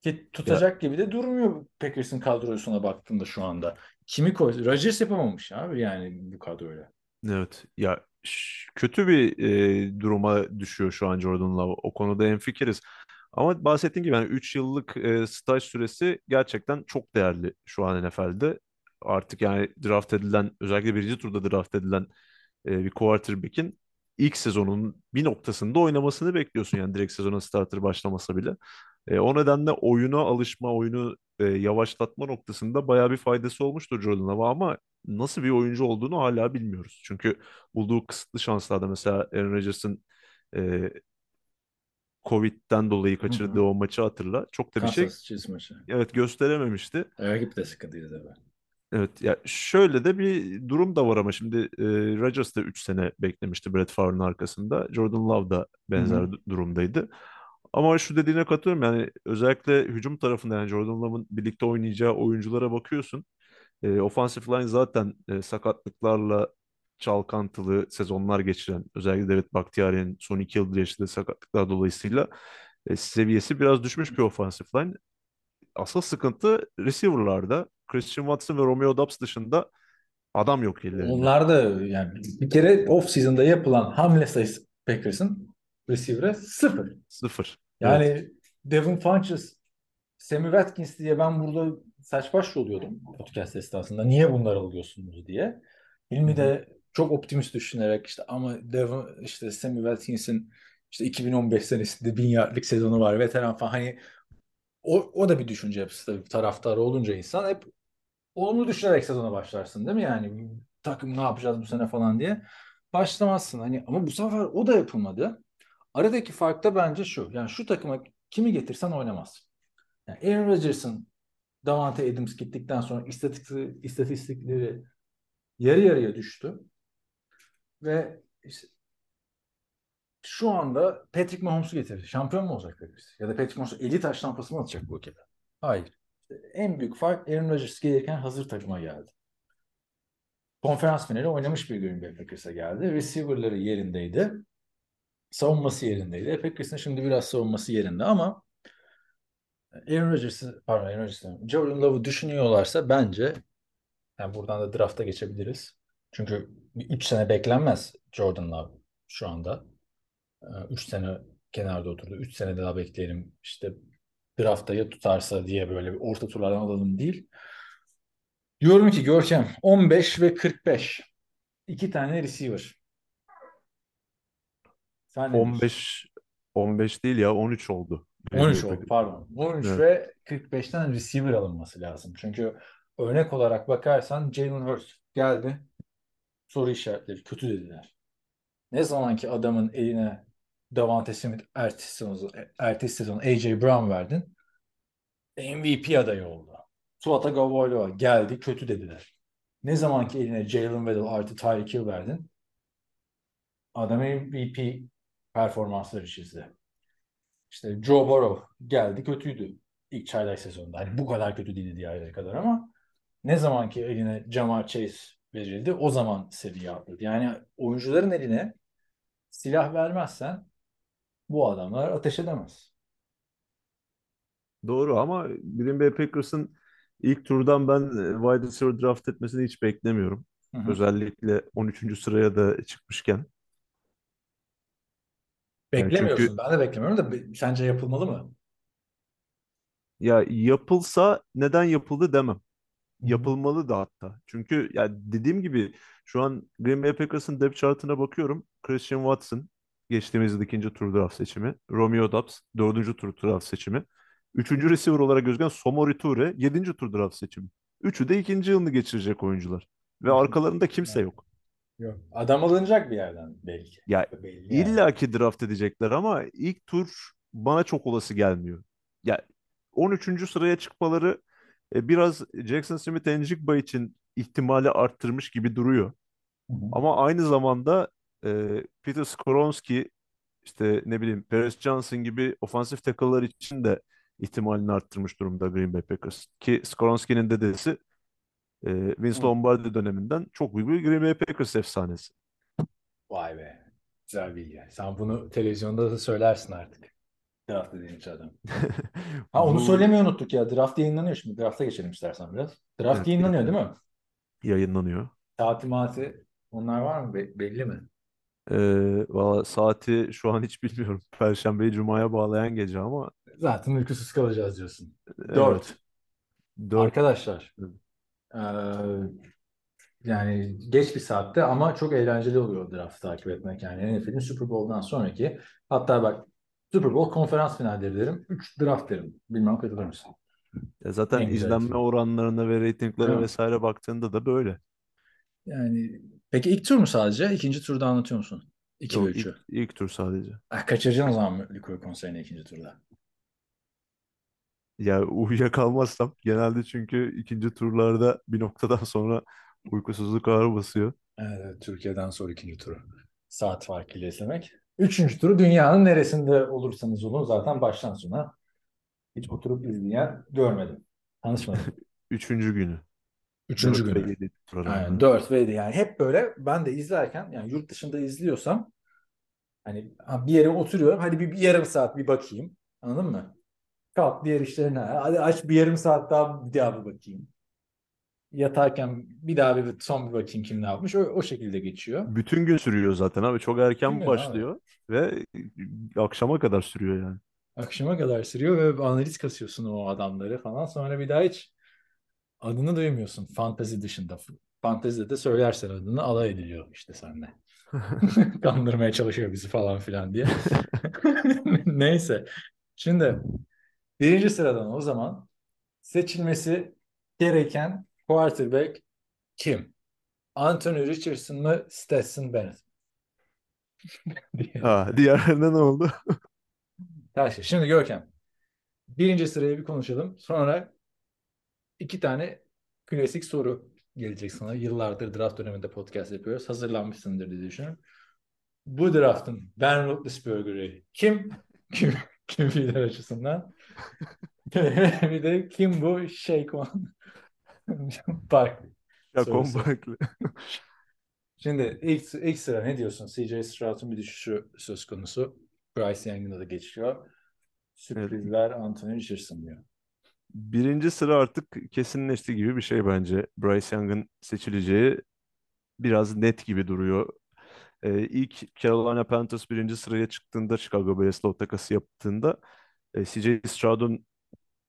Ki tutacak gibi de durmuyor Packers'ın kadrosuna baktığında şu anda. Kimi koy? Rodgers yapamamış abi yani bu kadroyla. Evet ya kötü bir e, duruma düşüyor şu an Jordan Love. O konuda hemfikiriz. Ama bahsettiğim gibi yani 3 yıllık e, staj süresi gerçekten çok değerli şu an NFL'de. Artık yani draft edilen özellikle birinci turda draft edilen e, bir quarterback'in ilk sezonun bir noktasında oynamasını bekliyorsun yani direkt sezona starter başlamasa bile. E, o nedenle oyuna alışma, oyunu e, yavaşlatma noktasında bayağı bir faydası olmuştur Jordan Love'a ama nasıl bir oyuncu olduğunu hala bilmiyoruz. Çünkü bulduğu kısıtlı şanslarda mesela Aaron Rodgers'ın e, Covid'den dolayı kaçırdığı o maçı hatırla. Çok da bir şey Kansas Chiefs maçı. evet gösterememişti. Rakip de sıkıntıydı tabii. Evet ya şöyle de bir durum da var ama şimdi e, Rodgers da 3 sene beklemişti Brett Favre'ın arkasında. Jordan Love da benzer Hı hı. du- durumdaydı. Ama şu dediğine katılıyorum yani özellikle hücum tarafında yani Jordan Love'ın birlikte oynayacağı oyunculara bakıyorsun. E, offensive line zaten e, sakatlıklarla çalkantılı sezonlar geçiren özellikle David Bakhtiari'nin son iki yıldır yaşadığı sakatlıklar dolayısıyla e, seviyesi biraz düşmüş bir offensive line. Asıl sıkıntı receiver'larda. Christian Watson ve Romeo Doubs dışında adam yok ellerinde. Onlar da yani bir kere off season'da yapılan hamle sayısı Packers'ın receiver'e sıfır. Sıfır. Yani Evet. Devin Funches, Sammy Watkins diye ben burada saç baş oluyordum podcast esnasında. Niye bunları alıyorsunuz diye. Hilmi de çok optimist düşünerek işte ama Devin, işte Sammy Watkins'in işte 2015 senesinde bin yardlık sezonu var veteran falan hani o, o da bir düşünce yapısı tabii taraftarı olunca insan hep olumlu düşünerek sezona başlarsın değil mi yani takım ne yapacağız bu sene falan diye başlamazsın hani ama bu sefer o da yapılmadı. Aradaki fark da bence şu. Yani şu takıma kimi getirsen oynamaz. Yani Aaron Rodgers'ın Davante Adams gittikten sonra istatistik, istatistikleri yarı yarıya düştü. Ve işte şu anda Patrick Mahomes'u getirdi. Şampiyon mu olacak Patrick? Ya da Patrick Mahomes 50 taş tampası mı atacak bu ülkede? Hayır. En büyük fark Aaron Rodgers gelirken hazır takıma geldi. Konferans finali oynamış bir Green Bay Packers'a geldi. Receiver'ları yerindeydi savunması yerindeydi. Packers'ın şimdi biraz savunması yerinde ama Aaron Rodgers'ı pardon Aaron Rodgers diyorum. Jordan Love'ı düşünüyorlarsa bence yani buradan da drafta geçebiliriz. Çünkü 3 sene beklenmez Jordan Love şu anda. 3 sene kenarda oturdu. 3 sene daha bekleyelim. İşte drafta ya tutarsa diye böyle bir orta turlardan alalım değil. Diyorum ki Görkem 15 ve 45. İki tane receiver. Sen ne diyorsun? 15 15 değil ya 13 oldu. 13 oldu pardon. 13 Evet. ve 45'ten receiver alınması lazım. Çünkü örnek olarak bakarsan Jalen Hurts geldi. Soru işaretleri kötü dediler. Ne zaman ki adamın eline Davante Smith ertesi sezon, ertesi sezon AJ Brown verdin MVP adayı oldu. Tua Tagovailoa geldi kötü dediler. Ne zaman ki eline Jalen Waddle artı Tyreek Hill verdin adam MVP performansları çizdi. İşte Joe Burrow geldi kötüydü ilk çaylak sezonunda. Hani bu kadar kötü değildi diğer aylara kadar ama ne zaman ki eline Jamar Chase verildi o zaman seviye atladı. Yani oyuncuların eline silah vermezsen bu adamlar ateş edemez. Doğru ama Green Bay Packers'ın ilk turdan ben e, wide receiver draft etmesini hiç beklemiyorum. Hı hı. Özellikle 13. sıraya da çıkmışken. Yani Beklemiyorsun. çünkü Ben de beklemiyorum da be- sence yapılmalı mı? ya yapılsa neden yapıldı demem. Yapılmalı da hatta. Çünkü ya dediğim gibi şu an Green Bay Packers'ın depth chart'ına bakıyorum. Christian Watson geçtiğimiz yıl ikinci tur draft seçimi. Romeo Doubs dördüncü tur draft seçimi. Üçüncü receiver olarak gözüken Somori Toure yedinci tur draft seçimi. Üçü de ikinci yılını geçirecek oyuncular. Ve arkalarında kimse yok. Yok. Adam alınacak bir yerden belki. Ya Belli yani. İlla ki draft edecekler ama ilk tur bana çok olası gelmiyor. Ya 13. sıraya çıkmaları e, biraz Jackson Smith Njigba için ihtimali arttırmış gibi duruyor. Hı hı. Ama aynı zamanda e, Peter Skoronski işte ne bileyim Paris Johnson gibi ofansif tackle'lar için de ihtimalini arttırmış durumda Green Bay Packers. Ki Skoronski'nin dedesi e, Vince Hı. Lombardi döneminden çok büyük bir Green Bay Packers efsanesi. Vay be. Güzel bilgi. Sen bunu televizyonda da söylersin artık. Draft dediğin için adam. Ha onu Bu söylemeyi unuttuk ya. Draft yayınlanıyor şimdi. Draft'a geçelim istersen biraz. Draft Evet, yayınlanıyor değil mi? yayınlanıyor. Saati maati onlar var mı? Be- belli mi? Ee, valla saati şu an hiç bilmiyorum. Perşembeyi Cuma'ya bağlayan gece ama Zaten uykusuz kalacağız diyorsun. evet, 4. dört. Arkadaşlar. Evet. Eee, yani geç bir saatte ama çok eğlenceli oluyor draft takip etmek. Yani NFL'in Super Bowl'dan sonraki hatta bak Super Bowl konferans finalleri derim. 3 draft derim. Bilmem katılır mısın? Ya zaten En güzel izlenme şey. oranlarına ve reytinglere mi? vesaire baktığında da böyle. Yani peki ilk tur mu sadece? İkinci turda anlatıyor musun? 2 ve Yok, 3'ü. ilk, ilk tur sadece. Ah, kaçıracaksın o zaman Likoy konserini ikinci turda. Ya uyuyakalmazsam genelde çünkü ikinci turlarda bir noktadan sonra uykusuzluk ağır basıyor. Evet, Türkiye'den sonra ikinci turu. Saat farkıyla izlemek. Üçüncü turu dünyanın neresinde olursanız olun zaten baştan sona hiç oturup izleyen görmedim. Tanışmadım. Üçüncü günü. Üçüncü Dört ve günü. yedi tur Aynen aralığında. 4 ve 7 yani hep böyle ben de izlerken yani yurt dışında izliyorsam hani ha, bir yere oturuyorum hadi bir, bir yarım saat bir bakayım anladın mı? Kalk diğer işlerine hadi aç bir yarım saat daha bir daha bir bakayım. Yatarken bir daha bir son bir bakayım kim ne yapmış o, o şekilde geçiyor. Bütün gün sürüyor zaten abi. Çok erken gün başlıyor ve akşama kadar sürüyor yani. Akşama kadar sürüyor ve analiz kasıyorsun o adamları falan sonra bir daha hiç adını duymuyorsun fantezi dışında. Fantezide de söylersen adını alay ediliyor işte seninle. Kandırmaya çalışıyor bizi falan filan diye. Neyse. Şimdi birinci sıradan o zaman seçilmesi gereken quarterback kim? Anthony Richardson mı? Stetson Bennett. Ha, diğerlerinde ne oldu? Taşı. Şimdi Görkem. Birinci sırayı bir konuşalım. Sonra iki tane klasik soru gelecek sana. Yıllardır draft döneminde podcast yapıyoruz. Hazırlanmışsındır diye düşünüyorum. Bu draftın Ben Roethlisberger'i kim? Kim? Kim lider açısından? bir de kim bu Shaquan Barkley. Sorusu. Barkley. Şimdi ilk, ilk sıra ne diyorsun? CJ Stroud'un bir düşüşü söz konusu. Bryce Young'ın da geçiyor. Sürprizler Anthony Richardson diyor. Birinci sıra artık kesinleşti gibi bir şey bence. Bryce Young'ın seçileceği biraz net gibi duruyor. Ee, ilk Carolina Panthers birinci sıraya çıktığında Chicago Bears'la o takası yaptığında e, CJ Stroud'un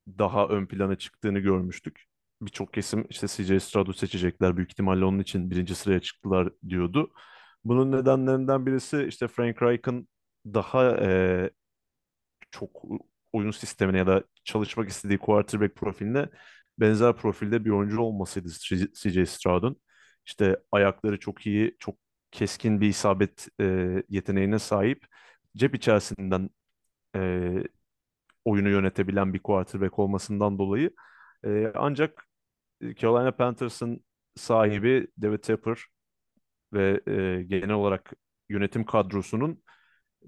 daha ön plana çıktığını görmüştük. Birçok kesim işte CJ Stroud'u seçecekler büyük ihtimalle onun için birinci sıraya çıktılar diyordu. Bunun nedenlerinden birisi işte Frank Reich'ın daha e, çok oyun sistemine ya da çalışmak istediği quarterback profiline benzer profilde bir oyuncu olmasıydı CJ Stroud'un. İşte ayakları çok iyi, çok keskin bir isabet e, yeteneğine sahip. Cep içerisinden e, oyunu yönetebilen bir quarterback olmasından dolayı. E, ancak Carolina Panthers'ın sahibi David Tepper ve e, genel olarak yönetim kadrosunun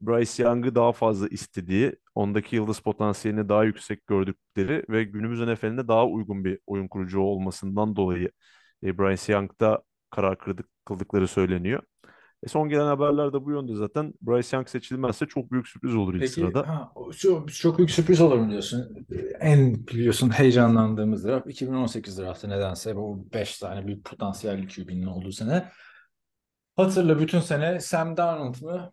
Bryce Young'ı daha fazla istediği, ondaki yıldız potansiyelini daha yüksek gördükleri ve günümüz NFL'ine daha uygun bir oyun kurucu olmasından dolayı e, Bryce Young'da karar kırdık, kıldıkları söyleniyor. E son gelen haberler de bu yönde zaten. Bryce Young seçilmezse çok büyük sürpriz olur ilk Peki sırada. ha, şu, çok büyük sürpriz olur mu diyorsun? En biliyorsun heyecanlandığımız draft 2018 draftı nedense bu 5 tane büyük potansiyelli QB'nin olduğu sene. Hatırla bütün sene Sam Darnold mı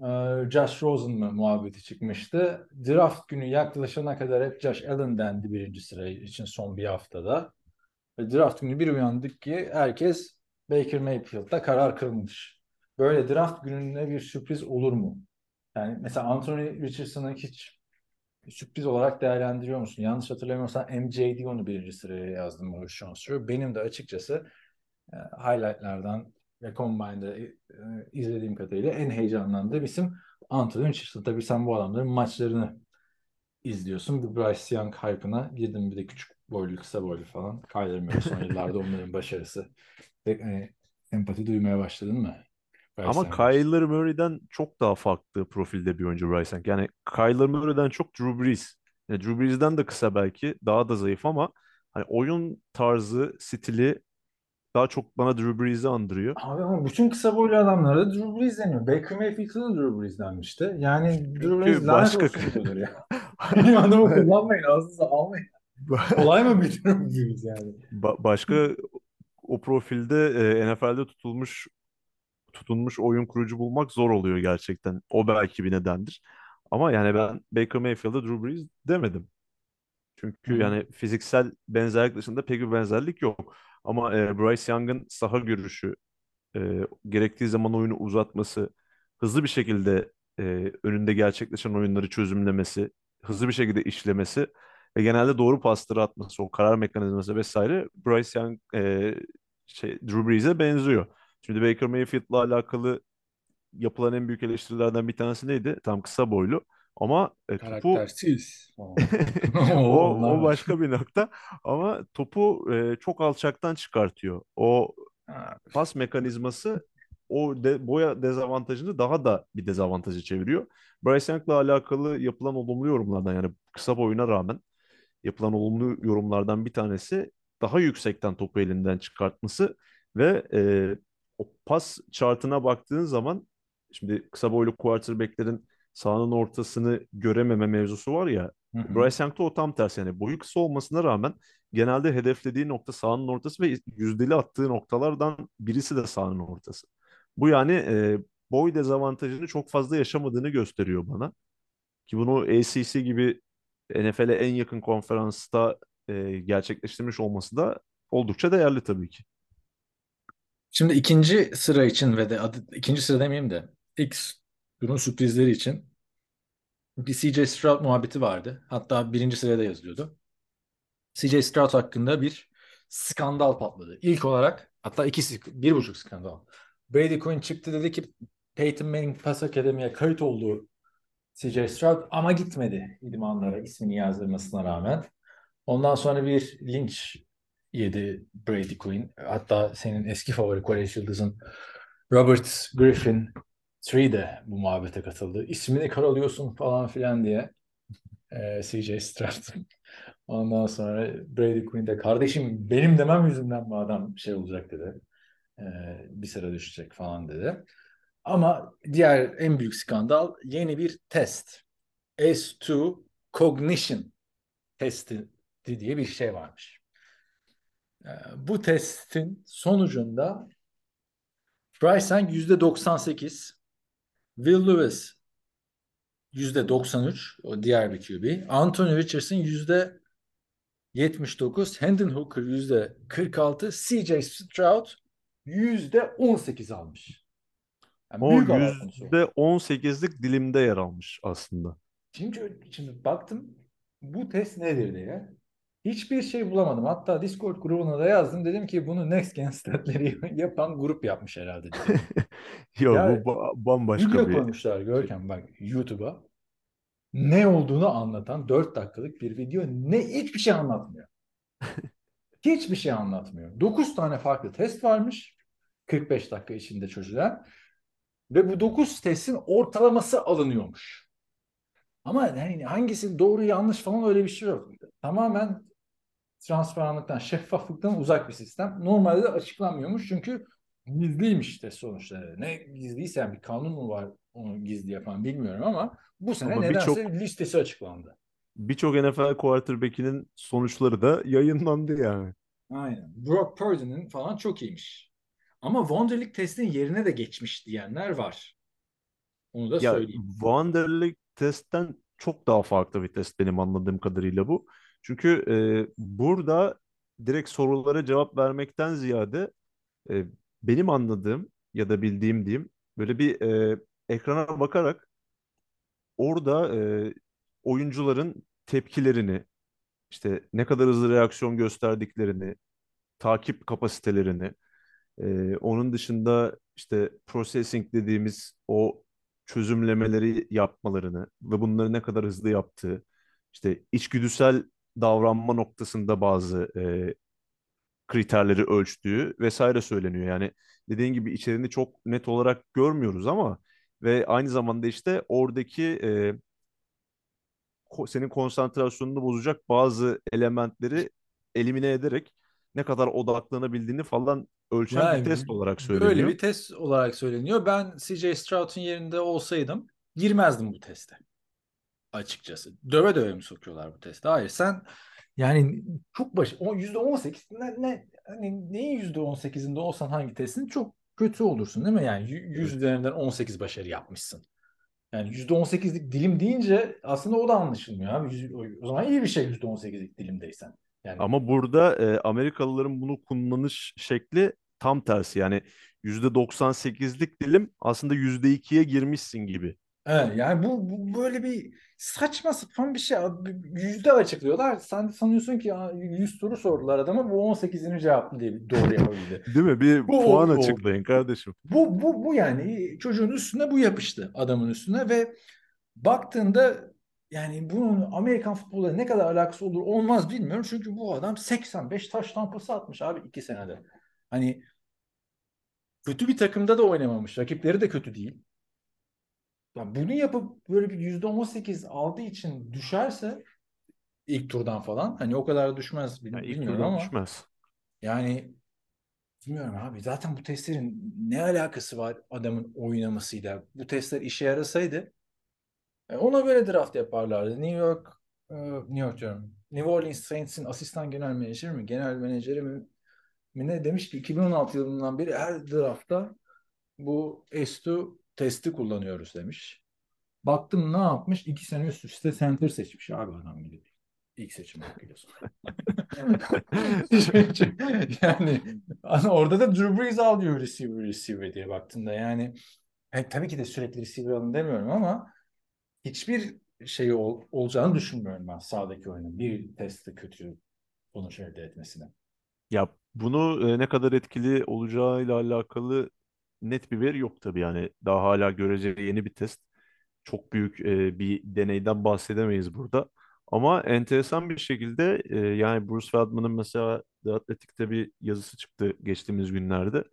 e, Josh Rosen mı muhabbeti çıkmıştı. Draft günü yaklaşana kadar hep Josh Allen dendi birinci sıra için son bir haftada. Ve draft günü bir uyandık ki herkes Baker Mayfield'da karar kılmış. Böyle draft gününe bir sürpriz olur mu? Yani mesela Anthony Richardson'ı hiç sürpriz olarak değerlendiriyor musun? Yanlış hatırlamıyorsam MJD onu birinci sıraya yazdım Maurice Jones-Drew. Benim de açıkçası e, highlightlardan ve Combine'da e, izlediğim kadarıyla en heyecanlandığım isim Anthony Richardson. Tabii sen bu adamların maçlarını izliyorsun. Bu Bryce Young hype'ına girdim bir de küçük boylu kısa boylu falan. Kyler Murray son yıllarda onların başarısı. Ve, e, empati duymaya başladın mı? Bryce Ama Kyler Murray'den çok daha farklı profilde bir oyuncu Bryce Young. Yani Kyler Murray'den çok Drew Brees. Yani Drew Brees'den de kısa belki, daha da zayıf ama hani oyun tarzı, stili daha çok bana Drew Brees'i andırıyor. Abi ama bütün kısa boylu adamlara da Drew Brees deniyor. Baker Mayfield'a da Drew Brees denmişti. Yani Drew Brees lanet başka- olsun diyordur ya. Benim adamı kullanmayın, ağzınıza almayın. Kolay mı Brees yani? Ba- başka o profilde e, NFL'de tutulmuş tutunmuş oyun kurucu bulmak zor oluyor gerçekten. O belki bir nedendir. Ama yani ben Baker Mayfield'a Drew Brees demedim. Çünkü Hı hı. yani fiziksel benzerlik dışında pek bir benzerlik yok. Ama e, Bryce Young'ın saha görüşü, e, gerektiği zaman oyunu uzatması, hızlı bir şekilde e, önünde gerçekleşen oyunları çözümlemesi, hızlı bir şekilde işlemesi ve genelde doğru pasları atması, o karar mekanizması vesaire Bryce Young e, şey, Drew Brees'e benziyor. Şimdi Baker Mayfield'la alakalı yapılan en büyük eleştirilerden bir tanesi neydi? Tam kısa boylu ama e, topu Karaktersiz. o, o başka bir nokta ama topu e, çok alçaktan çıkartıyor. O pas mekanizması o de, boya dezavantajını daha da bir dezavantaja çeviriyor. Bryce Young'la alakalı yapılan olumlu yorumlardan yani kısa boyuna rağmen yapılan olumlu yorumlardan bir tanesi daha yüksekten topu elinden çıkartması ve e, o pas chartına baktığın zaman şimdi kısa boylu quarterback'lerin sahanın ortasını görememe mevzusu var ya Hı hı. Bryce Young'da o tam tersi yani boyu kısa olmasına rağmen genelde hedeflediği nokta sahanın ortası ve yüzdeli attığı noktalardan birisi de sahanın ortası. Bu yani e, boy dezavantajını çok fazla yaşamadığını gösteriyor bana. Ki bunu ACC gibi NFL'e en yakın konferansta e, gerçekleştirmiş olması da oldukça değerli tabii ki. Şimdi ikinci sıra için ve de adı, ikinci sıra demeyeyim de ilk bunun sürprizleri için bir CJ Stroud muhabbeti vardı. Hatta birinci sıraya da yazılıyordu. CJ Stroud hakkında bir skandal patladı. İlk olarak hatta ikisi bir buçuk skandal. Brady Quinn çıktı dedi ki Peyton Manning Pas Akademi'ye kayıt olduğu CJ Stroud ama gitmedi idmanlara ismini yazdırmasına rağmen. Ondan sonra bir linç yedi Brady Quinn. Hatta senin eski favori kolej yıldızın Robert Griffin Tree de bu muhabbete katıldı. İsmini karalıyorsun falan filan diye. Ee, CJ Stroud. Ondan sonra Brady Quinn de kardeşim benim demem yüzünden bu adam şey olacak dedi. Ee, bir sıra düşecek falan dedi. Ama diğer en büyük skandal yeni bir test. S2 Cognition testi diye bir şey varmış. Ee, bu testin sonucunda Bryce Young %98, Will Lewis %93, o diğer bir QB. Anthony Richardson %79, Hendon Hooker %46, CJ Stroud %18 almış. Yani O konusu. %18'lik dilimde yer almış aslında. Şimdi, şimdi baktım bu test nedir diye. Hiçbir şey bulamadım. Hatta Discord grubuna da yazdım. Dedim ki bunu Next Gen statleri yapan grup yapmış herhalde. dedim. Yok Ya, bu ba- bambaşka Video bir koymuşlar Görkem bak YouTube'a. Ne olduğunu anlatan 4 dakikalık bir video. Ne hiçbir şey anlatmıyor. hiçbir şey anlatmıyor. 9 tane farklı test varmış. 45 dakika içinde çözülen. Ve bu 9 testin ortalaması alınıyormuş. Ama yani hangisi doğru yanlış falan öyle bir şey yok. Tamamen transparanlıktan, şeffaflıktan uzak bir sistem. Normalde de açıklanmıyormuş çünkü gizliymiş test sonuçları. Ne gizliyse yani bir kanun mu var onu gizli yapan bilmiyorum ama bu sene Ama nedense birçok- listesi açıklandı. birçok NFL quarterback'inin sonuçları da yayınlandı yani. Aynen. Brock Purdy'nin falan çok iyiymiş. Ama Wonderlic testin yerine de geçmiş diyenler var. Onu da Ya söyleyeyim. Wonderlic testten çok daha farklı bir test benim anladığım kadarıyla bu. Çünkü e, burada direkt sorulara cevap vermekten ziyade e, benim anladığım ya da bildiğim diyeyim böyle bir e, ekrana bakarak orada e, oyuncuların tepkilerini işte ne kadar hızlı reaksiyon gösterdiklerini, takip kapasitelerini, e, onun dışında işte processing dediğimiz o çözümlemeleri yapmalarını ve bunları ne kadar hızlı yaptığı, işte içgüdüsel davranma noktasında bazı e, kriterleri ölçtüğü vesaire söyleniyor. Yani dediğin gibi içeriğini çok net olarak görmüyoruz ama ve aynı zamanda işte oradaki e, senin konsantrasyonunu bozacak bazı elementleri elimine ederek ne kadar odaklanabildiğini falan ölçen Yani bir test olarak söyleniyor. bir test olarak söyleniyor. Ben CJ Stroud'un yerinde olsaydım girmezdim bu teste. Açıkçası. Döve döve mi sokuyorlar bu teste? Hayır sen yani çok baş o %18 ne, ne hani neyin %18'inde olsan hangi testin çok kötü olursun değil mi? Yani y- 100 üzerinden 18 başarı yapmışsın. Yani %18'lik dilim deyince aslında o da anlaşılmıyor abi. O zaman iyi bir şey %18'lik dilimdeysen. Yani Ama burada e, Amerikalıların bunu kullanış şekli tam tersi. Yani %98'lik dilim aslında %2'ye girmişsin gibi. Evet, yani bu, bu böyle bir saçma sapan bir şey. Yüzde açıklıyorlar. Sen de sanıyorsun ki "Aa, 100 soru sordular adama bu 18'ini cevaplı diye doğru yapabildi. Değil mi? Bir Bu puan oldu. açıklayın kardeşim. Bu, bu, bu yani çocuğun üstüne bu yapıştı adamın üstüne ve baktığında yani bunun Amerikan futboluyla ne kadar alakası olur olmaz bilmiyorum. Çünkü bu adam 85 taş tampası atmış abi iki senede. Hani kötü bir takımda da oynamamış. Rakipleri de kötü değil. Ya bunu yapıp böyle bir %18 aldığı için düşerse ilk turdan falan hani o kadar düşmez bil- Yani ilk bilmiyorum ama düşmez. yani bilmiyorum abi zaten bu testlerin ne alakası var adamın oynamasıyla bu testler işe yarasaydı ona göre draft yaparlardı New York e, New York diyorum New Orleans Saints'in asistan genel menajeri mi genel menajeri mi, mi ne demiş ki 2016 yılından beri her draftta bu S2 testi kullanıyoruz demiş. Baktım ne yapmış? İki sene üst üste center seçmiş abi adam gibi. İlk seçim hakkıyla. yani orada da Drew Brees al diyor receiver receiver diye baktığında yani e, tabii ki de sürekli receiver alın demiyorum ama hiçbir şey ol, olacağını düşünmüyorum ben sahadaki oyunun bir testte kötü sonuç elde etmesine. Ya bunu e, ne kadar etkili olacağıyla alakalı net bir veri yok tabii yani. Daha hala görece yeni bir test. Çok büyük e, bir deneyden bahsedemeyiz burada. Ama enteresan bir şekilde e, yani Bruce Feldman'ın mesela The Athletic'te bir yazısı çıktı geçtiğimiz günlerde.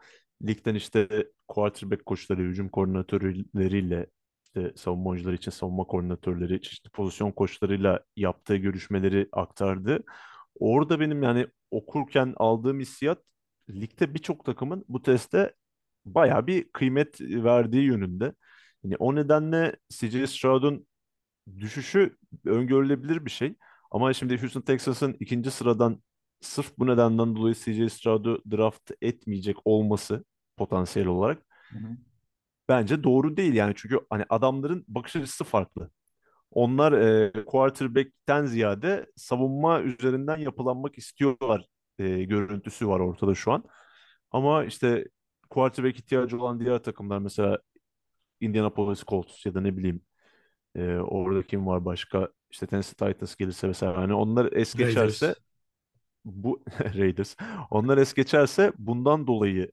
Ligden işte quarterback koçları, hücum koordinatörleriyle işte savunma oyuncuları için savunma koordinatörleri, çeşitli pozisyon koçlarıyla yaptığı görüşmeleri aktardı. Orada benim yani okurken aldığım hissiyat ligde birçok takımın bu teste bayağı bir kıymet verdiği yönünde. Yani o nedenle CJ Stroud'un düşüşü öngörülebilir bir şey. Ama şimdi Houston Texas'ın ikinci sıradan sırf bu nedenden dolayı CJ Stroud'u draft etmeyecek olması potansiyel olarak Hı hı. Bence doğru değil yani çünkü hani adamların bakış açısı farklı. Onlar e, quarterback'ten ziyade savunma üzerinden yapılanmak istiyorlar e, görüntüsü var ortada şu an. Ama işte quarterback ihtiyacı olan diğer takımlar mesela Indianapolis Colts ya da ne bileyim e, orada kim var başka işte Tennessee Titans gelirse mesela hani onlar es geçerse Raiders. bu Raiders onlar es geçerse bundan dolayı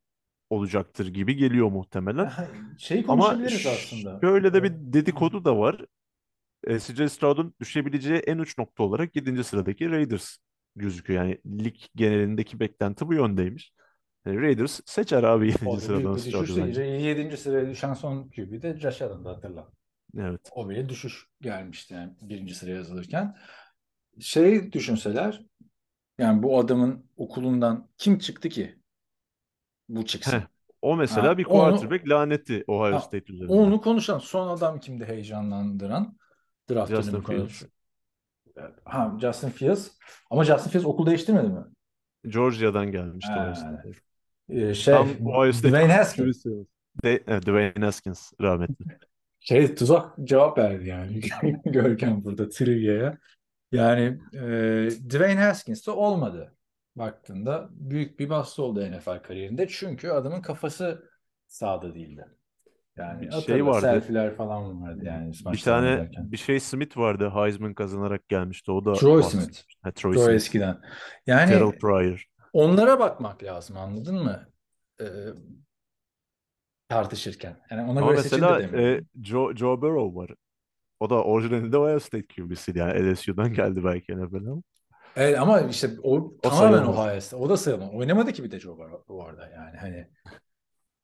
olacaktır gibi geliyor muhtemelen. Şey Ama konuşabiliriz aslında. şöyle de bir dedikodu da var. E, CJ Stroud'un düşebileceği en uç nokta olarak 7. sıradaki Raiders gözüküyor. Yani lig genelindeki beklenti bu yöndeymiş. E, Raiders seçer abi 7. O da sıradan Stroud'u düşüş. bence. 7. sıraya düşen son QB de Josh Allen'dı hatırla. Evet. O bile düşüş gelmişti yani birinci sıraya yazılırken. Şey düşünseler yani bu adamın okulundan kim çıktı ki bu çıksın? Heh, o mesela Ha, bir onu- quarterback laneti Ohio Ha, State üzerinde. Onu konuşalım. Son adam kimdi heyecanlandıran? Draft Justin Fields. Ha Justin Fields. Ama Justin Fields okul değiştirmedi mi? Georgia'dan gelmişti Ha, Ohio State. Ee, şey Tam Ohio State Dwayne Haskins. De, evet, Dwayne Haskins rahmetli. Şey tuzak cevap verdi yani. Görkem burada trivia'ya. Yani e, Dwayne Haskins de olmadı. Baktığında büyük bir bastı oldu NFL kariyerinde. Çünkü adamın kafası sahada değildi. Yani Bir şey vardı. selfie'ler falan vardı yani Bir tane oynarken. bir şey Smith vardı Heisman kazanarak gelmişti. O da Troy. Smith. Ha, Troy Çok Smith. eskiden. Yani Terrell Pryor. onlara bakmak lazım anladın mı? Ee, tartışırken. Yani ona Ama göre mesela e, Joe, Joe Burrow var. O da orijinalinde Ohio State QB'siydi yani LSU'dan geldi belki NFL'e ama. Evet ama işte o, O tamamen sayılmaz. State. O da sayılmaz. Oynamadı ki bir de Joe Burrow bu arada yani hani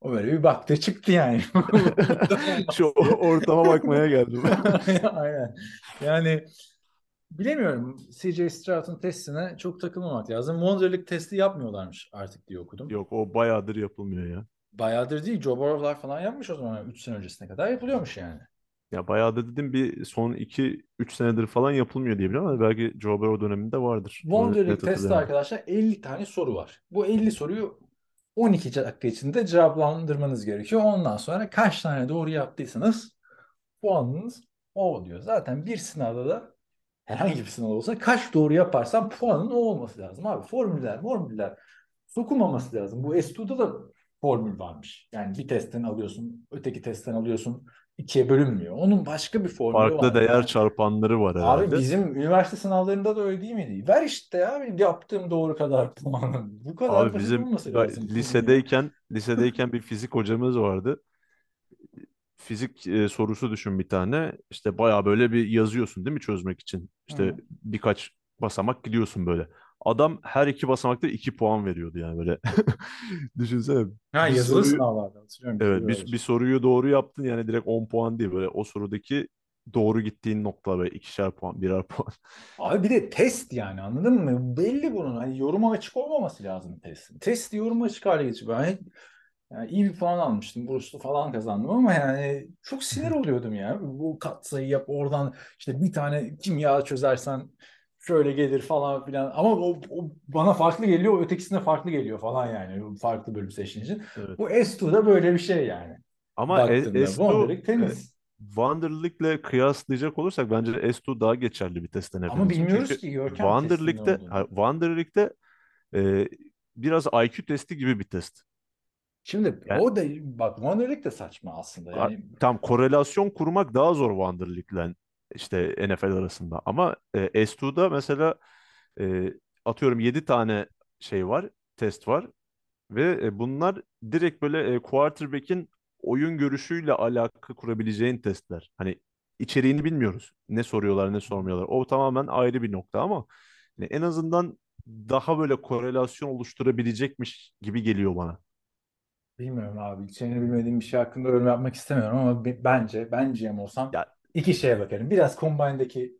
o böyle bir baktı çıktı yani. Şu ortama bakmaya geldim. Aynen. Yani bilemiyorum. CJ Stroud'un testine çok takılmamak lazım. Wonderlic testi yapmıyorlarmış artık diye okudum. Yok o bayağıdır yapılmıyor ya. Bayağıdır değil. Joe Burrow'lar falan yapmış o zaman. 3 sene öncesine kadar yapılıyormuş yani. Ya bayağıdır dedim bir son 2-3 senedir falan yapılmıyor diye biliyorum ama belki Joe Burrow döneminde vardır. Wonderlic testte arkadaşlar 50 tane soru var. Bu 50 soruyu 12 dakika içinde cevaplandırmanız gerekiyor. Ondan sonra kaç tane doğru yaptıysanız puanınız o oluyor. Zaten bir sınavda da herhangi bir sınav olsa kaç doğru yaparsan puanın o olması lazım abi. Formüller, formüller sokulmaması lazım. Bu S2'da da formül varmış. Yani bir testten alıyorsun, öteki testten alıyorsun. İkiye bölünmüyor. Onun başka bir formülü var. Farklı değer Yani- çarpanları var Abi herhalde. bizim üniversite sınavlarında da öyle değil miydi? Ver işte ya benim yaptığım doğru kadar puanı. Bu kadar Abi bizim olması lazım. lisedeyken lisedeyken bir fizik hocamız vardı. Fizik e, sorusu düşün bir tane. İşte bayağı böyle bir yazıyorsun değil mi çözmek için? İşte Hı. birkaç basamak gidiyorsun böyle. Adam her iki basamakta iki puan veriyordu yani böyle. Düşünsene. Ha yazılı soruyu- sınavlarda hatırlıyorum. Evet bir, bir soruyu doğru yaptın yani direkt 10 puan değil böyle o sorudaki doğru gittiğin nokta böyle ikişer puan birer puan. Abi bir de test yani anladın mı? Belli bunun. Hani yoruma açık olmaması lazım testin. Testi yoruma açık hale getir. Ben yani iyi bir puan almıştım. Burslu falan kazandım ama yani çok sinir oluyordum ya. Bu katsayı yap oradan işte bir tane kimya çözersen şöyle gelir falan filan. Ama o, o bana farklı geliyor, ötekisine farklı geliyor falan yani. Farklı bölüm seçtiğin Evet. Bu S2'da böyle bir şey yani. Ama e- Baktığında S2 Wonderlic temiz. Wonderlic'le kıyaslayacak olursak bence S2 daha geçerli bir test denebilir. Ama bilmiyoruz Çünkü ki Görkem ha, Wonderlic'te e, biraz IQ testi gibi bir test. Şimdi Yani- o da bak Wonderlic de saçma aslında. Yani Tam korelasyon kurmak daha zor Wonderlic'le işte NFL arasında. Ama e, S2'da mesela e, atıyorum 7 tane şey var, test var ve e, bunlar direkt böyle e, quarterback'in oyun görüşüyle alaka kurabileceğin testler. Hani içeriğini bilmiyoruz. Ne soruyorlar, ne sormuyorlar. O tamamen ayrı bir nokta ama hani en azından daha böyle korelasyon oluşturabilecekmiş gibi geliyor bana. bilmiyorum abi. İçeriğini bilmediğim bir şey hakkında yorum yapmak istemiyorum ama be- bence ben GM olsam Ya- iki şeye bakarım. Biraz Combine'daki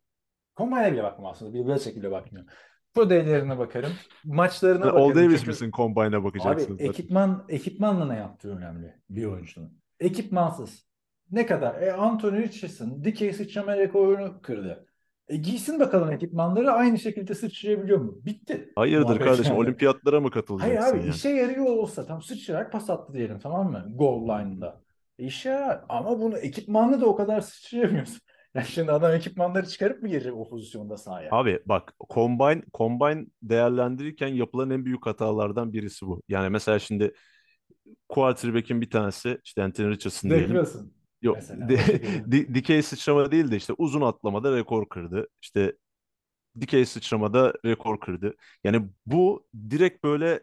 Combine'e bile bakmam aslında. Bir böyle şekilde bakmıyorum. Pro day'lerine bakarım. Maçlarına All bakarım. Davis Çünkü- misin Combine'a Abi bakacaksın zaten. ekipman ekipmanla ne yaptığı önemli bir oyuncunun. Ekipmansız. Ne kadar? E, Anthony Richardson dikey sıçrama rekorunu kırdı. E, giysin bakalım ekipmanları aynı şekilde sıçrayabiliyor mu? Bitti. Hayırdır Muhabbet kardeşim yani. olimpiyatlara mı Hayır katılacaksın abi yani? işe yarıyor olsa tam sıçrayarak pas attı diyelim tamam mı? Goal line'da. İşe yarar ama bunu ekipmanla da o kadar sıçrayamıyorsun. Ya şimdi adam ekipmanları çıkarıp mı girecek o pozisyonda sahaya? Abi bak combine combine değerlendirirken yapılan en büyük hatalardan birisi bu. Yani mesela şimdi quarterback'in bir tanesi işte Anthony Richardson diyelim. Bekliyorsun. Yok mesela, di- dikey sıçrama değil de işte uzun atlamada rekor kırdı. İşte dikey sıçramada rekor kırdı. Yani bu direkt böyle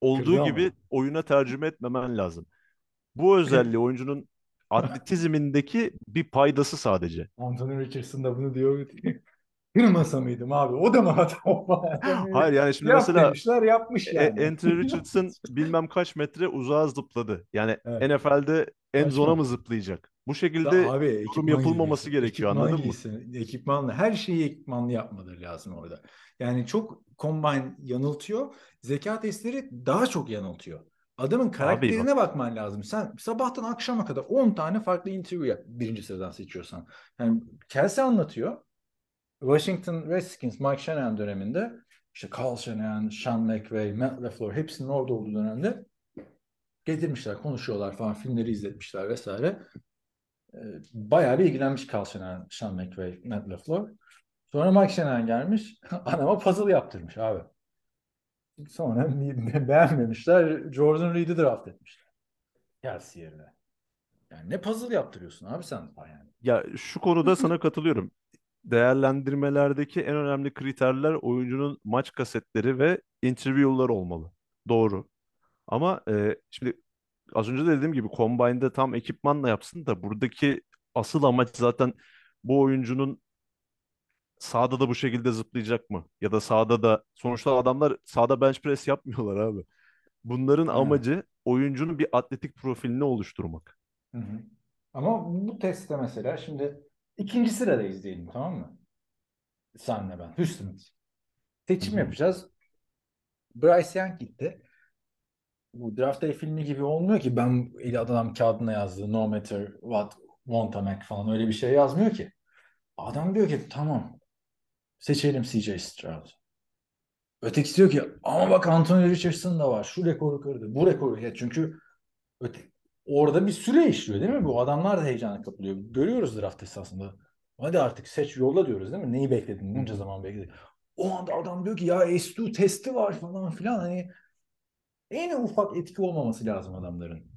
olduğu Kırdı ama. gibi oyuna tercüme etmemen lazım. Bu özelliği oyuncunun atletizmindeki bir paydası sadece. Anthony Richardson da bunu diyor. Kırmasa mıydım abi? O da mı hata? Hayır yani şimdi Yap mesela demişler yapmış E- yani. Anthony Richardson bilmem kaç metre uzağa zıpladı. Yani Evet. NFL'de en zona mı zıplayacak? Bu şekilde Ya abi yorum yapılmaması giysin. gerekiyor anladın mı? giysin. Ekipmanla her şeyi ekipmanlı yapmaları lazım orada. Yani çok combine yanıltıyor. Zeka testleri daha çok yanıltıyor. Adamın karakterine bakman lazım. Sen sabahtan akşama kadar 10 tane farklı interview yap birinci sıradan seçiyorsan. Yani Kelsey anlatıyor. Washington Redskins Mike Shanahan döneminde işte Carl Shanahan, Sean McVay, Matt LaFleur hepsinin orada olduğu dönemde getirmişler, konuşuyorlar falan, filmleri izletmişler vesaire. Ee, Bayağı bir ilgilenmiş Carl Shanahan, Sean McVay, Matt LaFleur. Sonra Mike Shanahan gelmiş, anama puzzle yaptırmış abi. Sonra be- beğenmemişler, Jordan Reed'i draft etmişler. Kelsey yerine. Yani ne puzzle yaptırıyorsun abi sen yani. Ya şu konuda sana katılıyorum. Değerlendirmelerdeki en önemli kriterler oyuncunun maç kasetleri ve interview'lar olmalı. Doğru. Ama e, şimdi az önce de dediğim gibi Combine'de tam ekipmanla yapsın da buradaki asıl amaç zaten bu oyuncunun sahada da bu şekilde zıplayacak mı? Ya da sahada da sonuçta adamlar sahada bench press yapmıyorlar abi. Bunların Evet. amacı oyuncunun bir atletik profilini oluşturmak. Hı hı. Ama bu testte mesela şimdi ikinci sıradayız diyelim tamam mı? Senle ben. Houston. Seçim Hı hı. yapacağız. Bryce Young gitti. Bu Draft Day filmi gibi olmuyor ki ben eli adam kağıdına yazdı. No matter what, want a Mac falan öyle bir şey yazmıyor ki. Adam diyor ki tamam seçelim CJ Stroud. Ötekisi diyor ki ama bak Anthony Richardson da var. Şu rekoru kırdı. Bu rekoru. Ya çünkü öte, orada bir süre işliyor değil mi? Bu adamlar da heyecana kapılıyor. Görüyoruz draft esasında. Hadi artık seç yolla diyoruz değil mi? Neyi bekledin? Bunca zaman bekledin. O anda adam diyor ki ya S2 testi var falan filan. Hani en ufak etki olmaması lazım adamların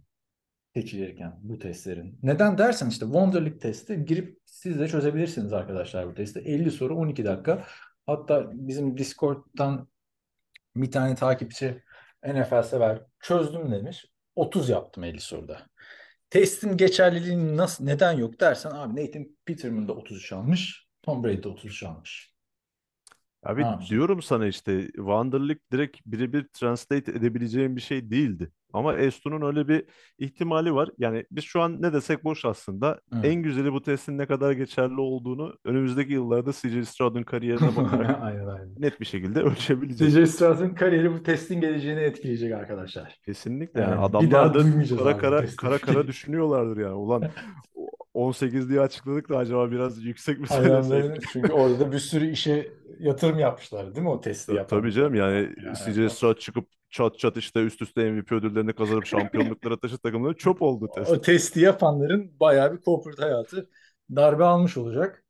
seçilirken bu testlerin. Neden dersen işte Wonderlic testi girip siz de çözebilirsiniz arkadaşlar bu testi. 50 soru 12 dakika. Hatta bizim Discord'dan bir tane takipçi NFL sever çözdüm demiş. 30 yaptım 50 soruda. Testin geçerliliği nasıl neden yok dersen abi Nathan Peterman da 33 almış. Tom Brady de 33 almış. Abi yapsın? diyorum sana işte Wanderlik direkt birebir translate edebileceğim bir şey değildi. Ama Estu'nun öyle bir ihtimali var. Yani biz şu an ne desek boş aslında. Evet. En güzeli bu testin ne kadar geçerli olduğunu önümüzdeki yıllarda CJ Stroud'un kariyerine bakarak aynen aynen. net bir şekilde ölçebileceğiz. CJ Stroud'un kariyeri bu testin geleceğini etkileyecek arkadaşlar. Kesinlikle yani, Yani adamlar da kara kara kara kara düşünüyorlardır yani. Ulan 18 diye açıkladık da acaba biraz yüksek mi? Adamların, çünkü orada da bir sürü işe yatırım yapmışlar değil mi o testi yapan? Tabii canım yani Yani- CJ Stroud çıkıp çat çat işte üst üste MVP ödüllerini kazanıp şampiyonluklara taşı takımları çöp oldu test. O testi yapanların bayağı bir corporate hayatı darbe almış olacak.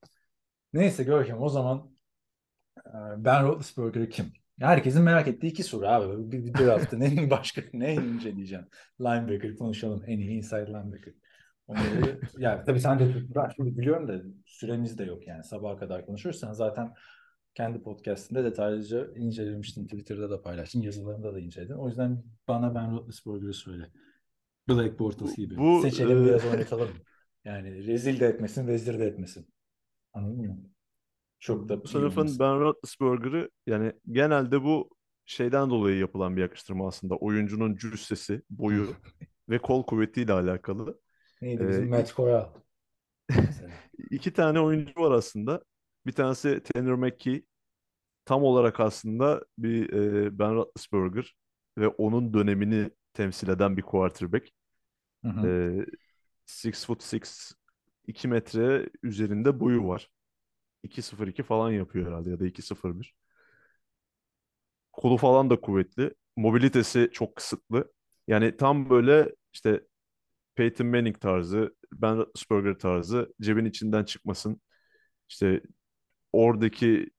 Neyse Görkem o zaman e, Ben Roethlisberger kim? Herkesin merak ettiği iki soru abi. Bir, bir draft'ta ne başka ne inceleyeceğim? Linebacker konuşalım. En iyi inside linebacker. Onları, yani tabii sen de ben şimdi biliyorum da süremiz de yok yani sabaha kadar konuşuruz. Sen zaten kendi podcastinde detaylıca incelemiştin. Twitter'da da paylaştın. Yazılarında da inceledin. O yüzden bana Ben Roethlisberger'ı söyle. Black Bortles gibi. Bu, Seçelim e, biraz oynatalım. Yani rezil de etmesin, vezir de etmesin. Anladın mı? Çok da Bu sınıfın. Ben Roethlisberger'ı yani genelde bu şeyden dolayı yapılan bir yakıştırma aslında. Oyuncunun cüssesi, boyu ve kol kuvvetiyle alakalı. Neydi e, bizim Matt Corral? İki tane oyuncu var aslında. Bir tanesi Tanner McKee. Tam olarak aslında bir e, Ben Roethlisberger ve onun dönemini temsil eden bir quarterback. Hı hı. E, six foot six, 2 metre üzerinde boyu var. 2.02 falan yapıyor herhalde ya da 2.01. Kolu falan da kuvvetli. Mobilitesi çok kısıtlı. Yani tam böyle işte Peyton Manning tarzı, Ben Roethlisberger tarzı cebin içinden çıkmasın. İşte oradaki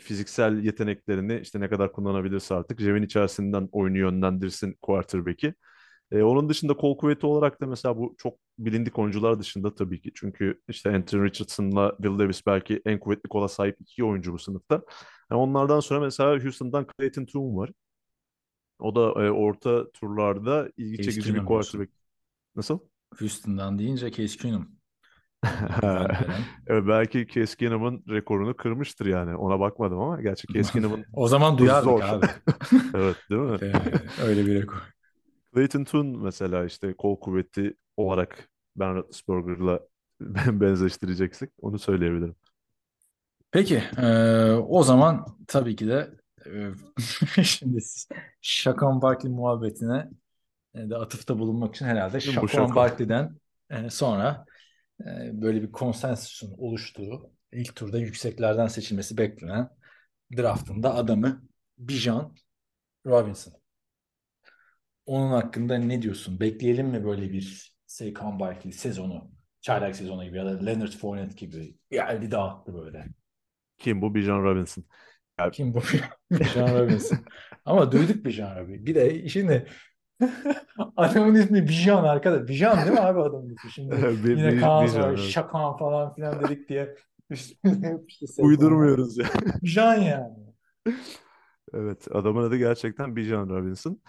fiziksel yeteneklerini işte ne kadar kullanabilirse artık cebin içerisinden oyunu yönlendirsin quarterback'i. E, onun dışında kol kuvveti olarak da mesela bu çok bilindik oyuncular dışında tabii ki. Çünkü işte Anthony Richardson'la Will Davis belki en kuvvetli kola sahip iki oyuncu bu sınıfta. Yani onlardan sonra mesela Houston'dan Clayton Tune var. O da e, orta turlarda ilgi çekici bir quarterback. Nasıl? Houston'dan deyince Case Keenum. Evet, belki Case Keenum'un rekorunu kırmıştır yani. Ona bakmadım ama gerçi Case Keenum'un O zaman duyardık zor. abi. evet değil mi? Yani öyle bir rekor. Clayton Tune mesela işte kol kuvveti olarak Ben Roethlisberger'la benzeştireceksek onu söyleyebilirim. Peki, eee, o zaman tabii ki de eee, şimdi Şakan Barkley muhabbetine e, de atıfta bulunmak için herhalde Şakan. Barkley'den e, sonra e, böyle bir konsensüsün oluştuğu ilk turda yükseklerden seçilmesi beklenen draftında adamı Bijan Robinson. Onun hakkında ne diyorsun? Bekleyelim mi böyle bir Saquon Barkley sezonu? Çaylak sezonu gibi ya da Leonard Fournette gibi geldi dağıttı böyle. Kim bu? Bijan Robinson. Kim bu? Bijan Robinson. Ama duyduk Bijan Robinson. Bir de şimdi adamın ismi Bijan arkadaş. Bijan değil mi abi adamın ismi? Şimdi yine Kaan Bijan, var. Şakan falan filan dedik diye. Uydurmuyoruz ya. Bijan yani. Evet, adamın adı gerçekten Bijan Robinson.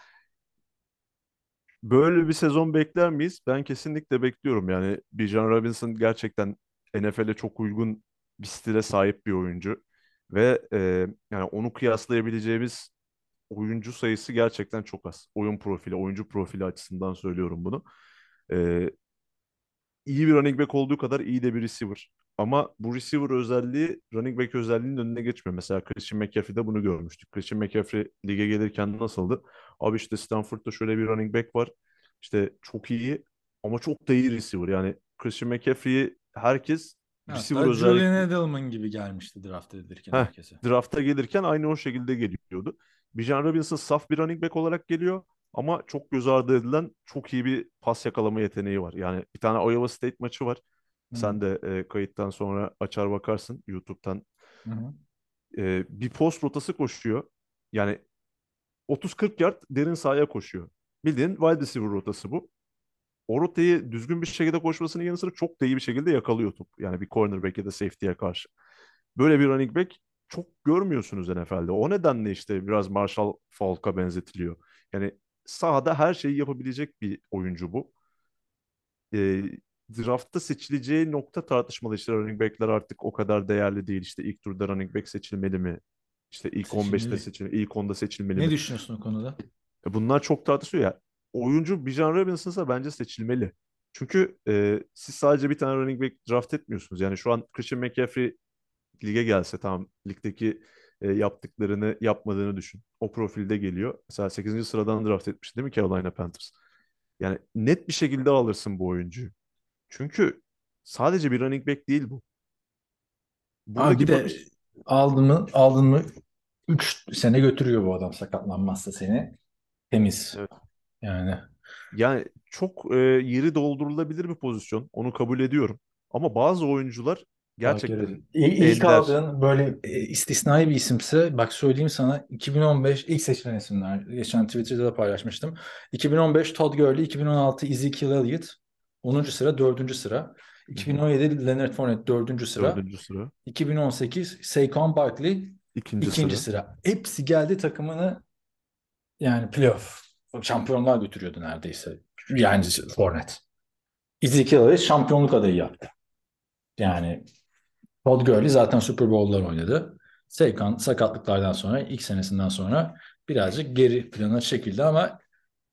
Böyle bir sezon bekler miyiz? Ben kesinlikle bekliyorum. Yani Bijan Robinson gerçekten NFL'e çok uygun bir stile sahip bir oyuncu. Ve e, yani onu kıyaslayabileceğimiz oyuncu sayısı gerçekten çok az. Oyun profili, oyuncu profili açısından söylüyorum bunu. E, iyi bir running back olduğu kadar iyi de bir receiver. ama bu receiver özelliği running back özelliğinin önüne geçmiyor. Mesela Christian McCaffrey'de bunu görmüştük. Christian McCaffrey lige gelirken nasıldı? Abi işte Stanford'da şöyle bir running back var. İşte çok iyi ama çok da iyi receiver. Yani Christian McCaffrey'i herkes receiver Hatta özelliği Julian Edelman gibi gelmişti draft edilirken Heh. herkese. drafta gelirken aynı o şekilde geliyordu. Bijan Robinson saf bir running back olarak geliyor ama çok göz ardı edilen çok iyi bir pas yakalama yeteneği var. Yani bir tane Iowa State maçı var. Hı. Sen de e, kayıttan sonra açar bakarsın YouTube'dan. E, bir post rotası koşuyor. Yani 30-40 yard derin sahaya koşuyor. Bildiğin wide receiver rotası bu. O rotayı düzgün bir şekilde koşmasının yanı sıra çok da iyi bir şekilde yakalıyor top. Yani bir cornerback ya da safety'ye karşı. Böyle bir running back çok görmüyorsunuz NFL'de. O nedenle işte biraz Marshall Faulk'a benzetiliyor. Yani sahada her şeyi yapabilecek bir oyuncu bu. E, draftta seçileceği nokta tartışmalı. İşte running back'ler artık o kadar değerli değil. İşte ilk turda running back seçilmeli mi? İşte ilk 15'te Seçilmeli. seçilmeli, ilk 10'da seçilmeli Ne mi? düşünüyorsun o konuda? E, Bunlar çok tartışılıyor ya. Oyuncu Bijan Robinson'sa bence seçilmeli. Çünkü e, siz sadece bir tane running back draft etmiyorsunuz. Yani şu an Christian McCaffrey lige gelse tamam ligdeki e, yaptıklarını yapmadığını düşün. O profilde geliyor. Mesela 8. sıradan draft etmiş değil mi Carolina Panthers? Yani net bir şekilde alırsın bu oyuncuyu. Çünkü sadece bir running back değil bu. Abi Buradaki bir de bakış aldın mı aldın mı 3 sene götürüyor bu adam sakatlanmazsa seni. Temiz. Evet. Yani yani çok e, yeri doldurulabilir bir pozisyon. Onu kabul ediyorum. Ama bazı oyuncular gerçekten. İlk, ilk aldığın böyle e, istisnai bir isimse bak söyleyeyim sana 2015 ilk seçilen isimler. Geçen Twitter'da da paylaşmıştım. 2015 Todd Gurley, 2016 Ezekiel Elliott 10. sıra 4. sıra. 2017 Leonard Fournette 4. sıra. dördüncü sıra, 2018 Saquon Barkley ikinci, ikinci sıra. sıra. Hepsi geldi takımını yani playoff şampiyonlar götürüyordu neredeyse. Yani Fournette. Ezekiel Elliott şampiyonluk adayı yaptı. Yani Todd Gurley zaten Super Bowl'lar oynadı. Saquon sakatlıklardan sonra ilk senesinden sonra birazcık geri plana çekildi ama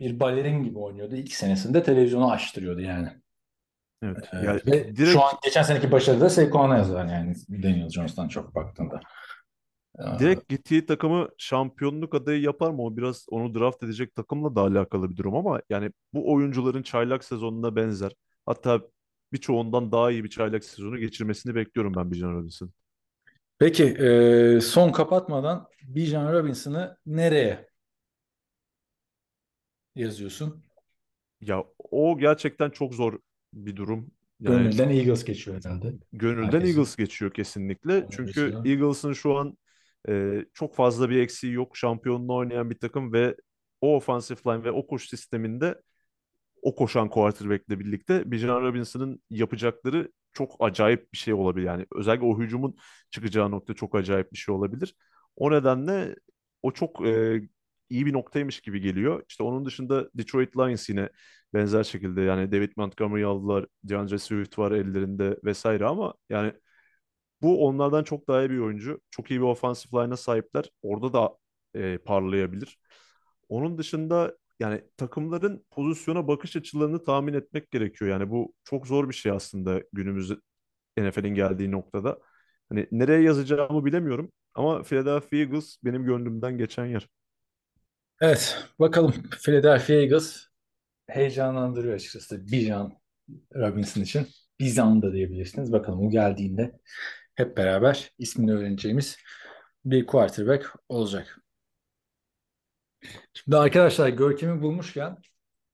bir balerin gibi oynuyordu. İlk senesinde televizyonu açtırıyordu yani. Evet. Ee, Yani ve direkt şu an geçen seneki başarı da Saquon'a yazar yani Daniel Jones'tan çok baktığında. Ee, direkt gittiği takımı şampiyonluk adayı yapar mı? O biraz onu draft edecek takımla da alakalı bir durum ama yani bu oyuncuların çaylak sezonuna benzer. Hatta birçoğundan daha iyi bir çaylak sezonu geçirmesini bekliyorum ben Bijan Robinson. Peki e, son kapatmadan Bijan Robinson'ı nereye yazıyorsun? Ya o gerçekten çok zor bir durum. Yani Gönülden Eagles geçiyor herhalde. gönülden herkesin. Eagles geçiyor kesinlikle. Onu Çünkü geçiyor. Eagles'ın şu an e, çok fazla bir eksiği yok. Şampiyonluğu oynayan bir takım ve o offensive line ve o koş sisteminde o koşan quarterback'le birlikte Bijan Robinson'ın yapacakları çok acayip bir şey olabilir. Yani özellikle o hücumun çıkacağı nokta çok acayip bir şey olabilir. O nedenle o çok e, iyi bir noktaymış gibi geliyor. İşte onun dışında Detroit Lions yine benzer şekilde yani David Montgomery'i aldılar, DeAndre Swift var ellerinde vesaire ama yani bu onlardan çok daha iyi bir oyuncu. Çok iyi bir offensive line'a sahipler. Orada da e, parlayabilir. Onun dışında yani takımların pozisyona bakış açılarını tahmin etmek gerekiyor. Yani bu çok zor bir şey aslında günümüz NFL'in geldiği noktada. Hani nereye yazacağımı bilemiyorum ama Philadelphia Eagles benim gönlümden geçen yer. Evet, bakalım Philadelphia Eagles heyecanlandırıyor açıkçası Bijan Robinson için. Bizan da diyebilirsiniz. Bakalım o geldiğinde hep beraber ismini öğreneceğimiz bir quarterback olacak. Şimdi arkadaşlar Görkem'i bulmuşken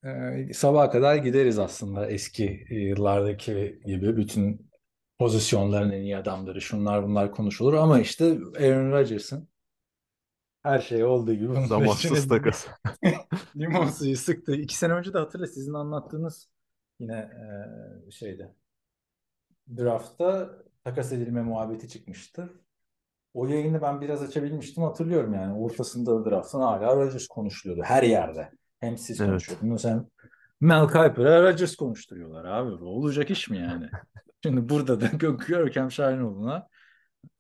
e, sabaha kadar gideriz aslında eski yıllardaki gibi bütün pozisyonların en iyi adamları şunlar bunlar konuşulur ama işte Aaron Rodgers'ın her şey olduğu gibi bunun Zamansız takas. limon suyu sıktı. İki sene önce de hatırla sizin anlattığınız yine e, şeyde draftta takas edilme muhabbeti çıkmıştı. O yayını ben biraz açabilmiştim hatırlıyorum yani. Ortasında draftın hala Rodgers konuşuluyordu her yerde. Hem siz Evet. konuşuyordunuz hem Mel Kiper'a Rodgers konuşturuyorlar abi. Bu olacak iş mi yani? Şimdi burada da Gö- Görkem Şahinoğlu'na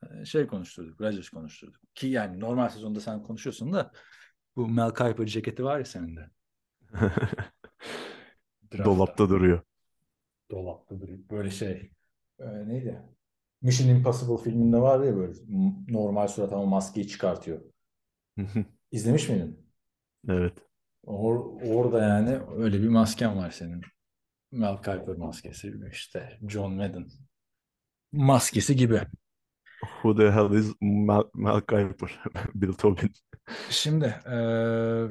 e, şey konuşturduk, Rodgers konuşturduk. Ki yani normal sezonda sen konuşuyorsun da bu Mel Kiper ceketi var ya senin de. Dolapta duruyor. Dolapta duruyor. Böyle şey. e, neydi? Mission Impossible filminde var ya böyle normal surat ama maskeyi çıkartıyor. İzlemiş miydin? Evet. Or- orada yani öyle bir masken var senin. Mel Kiper maskesi işte John Madden maskesi gibi. Who the hell is Mal, Mal Kiper? Bill Tobin. Şimdi eee,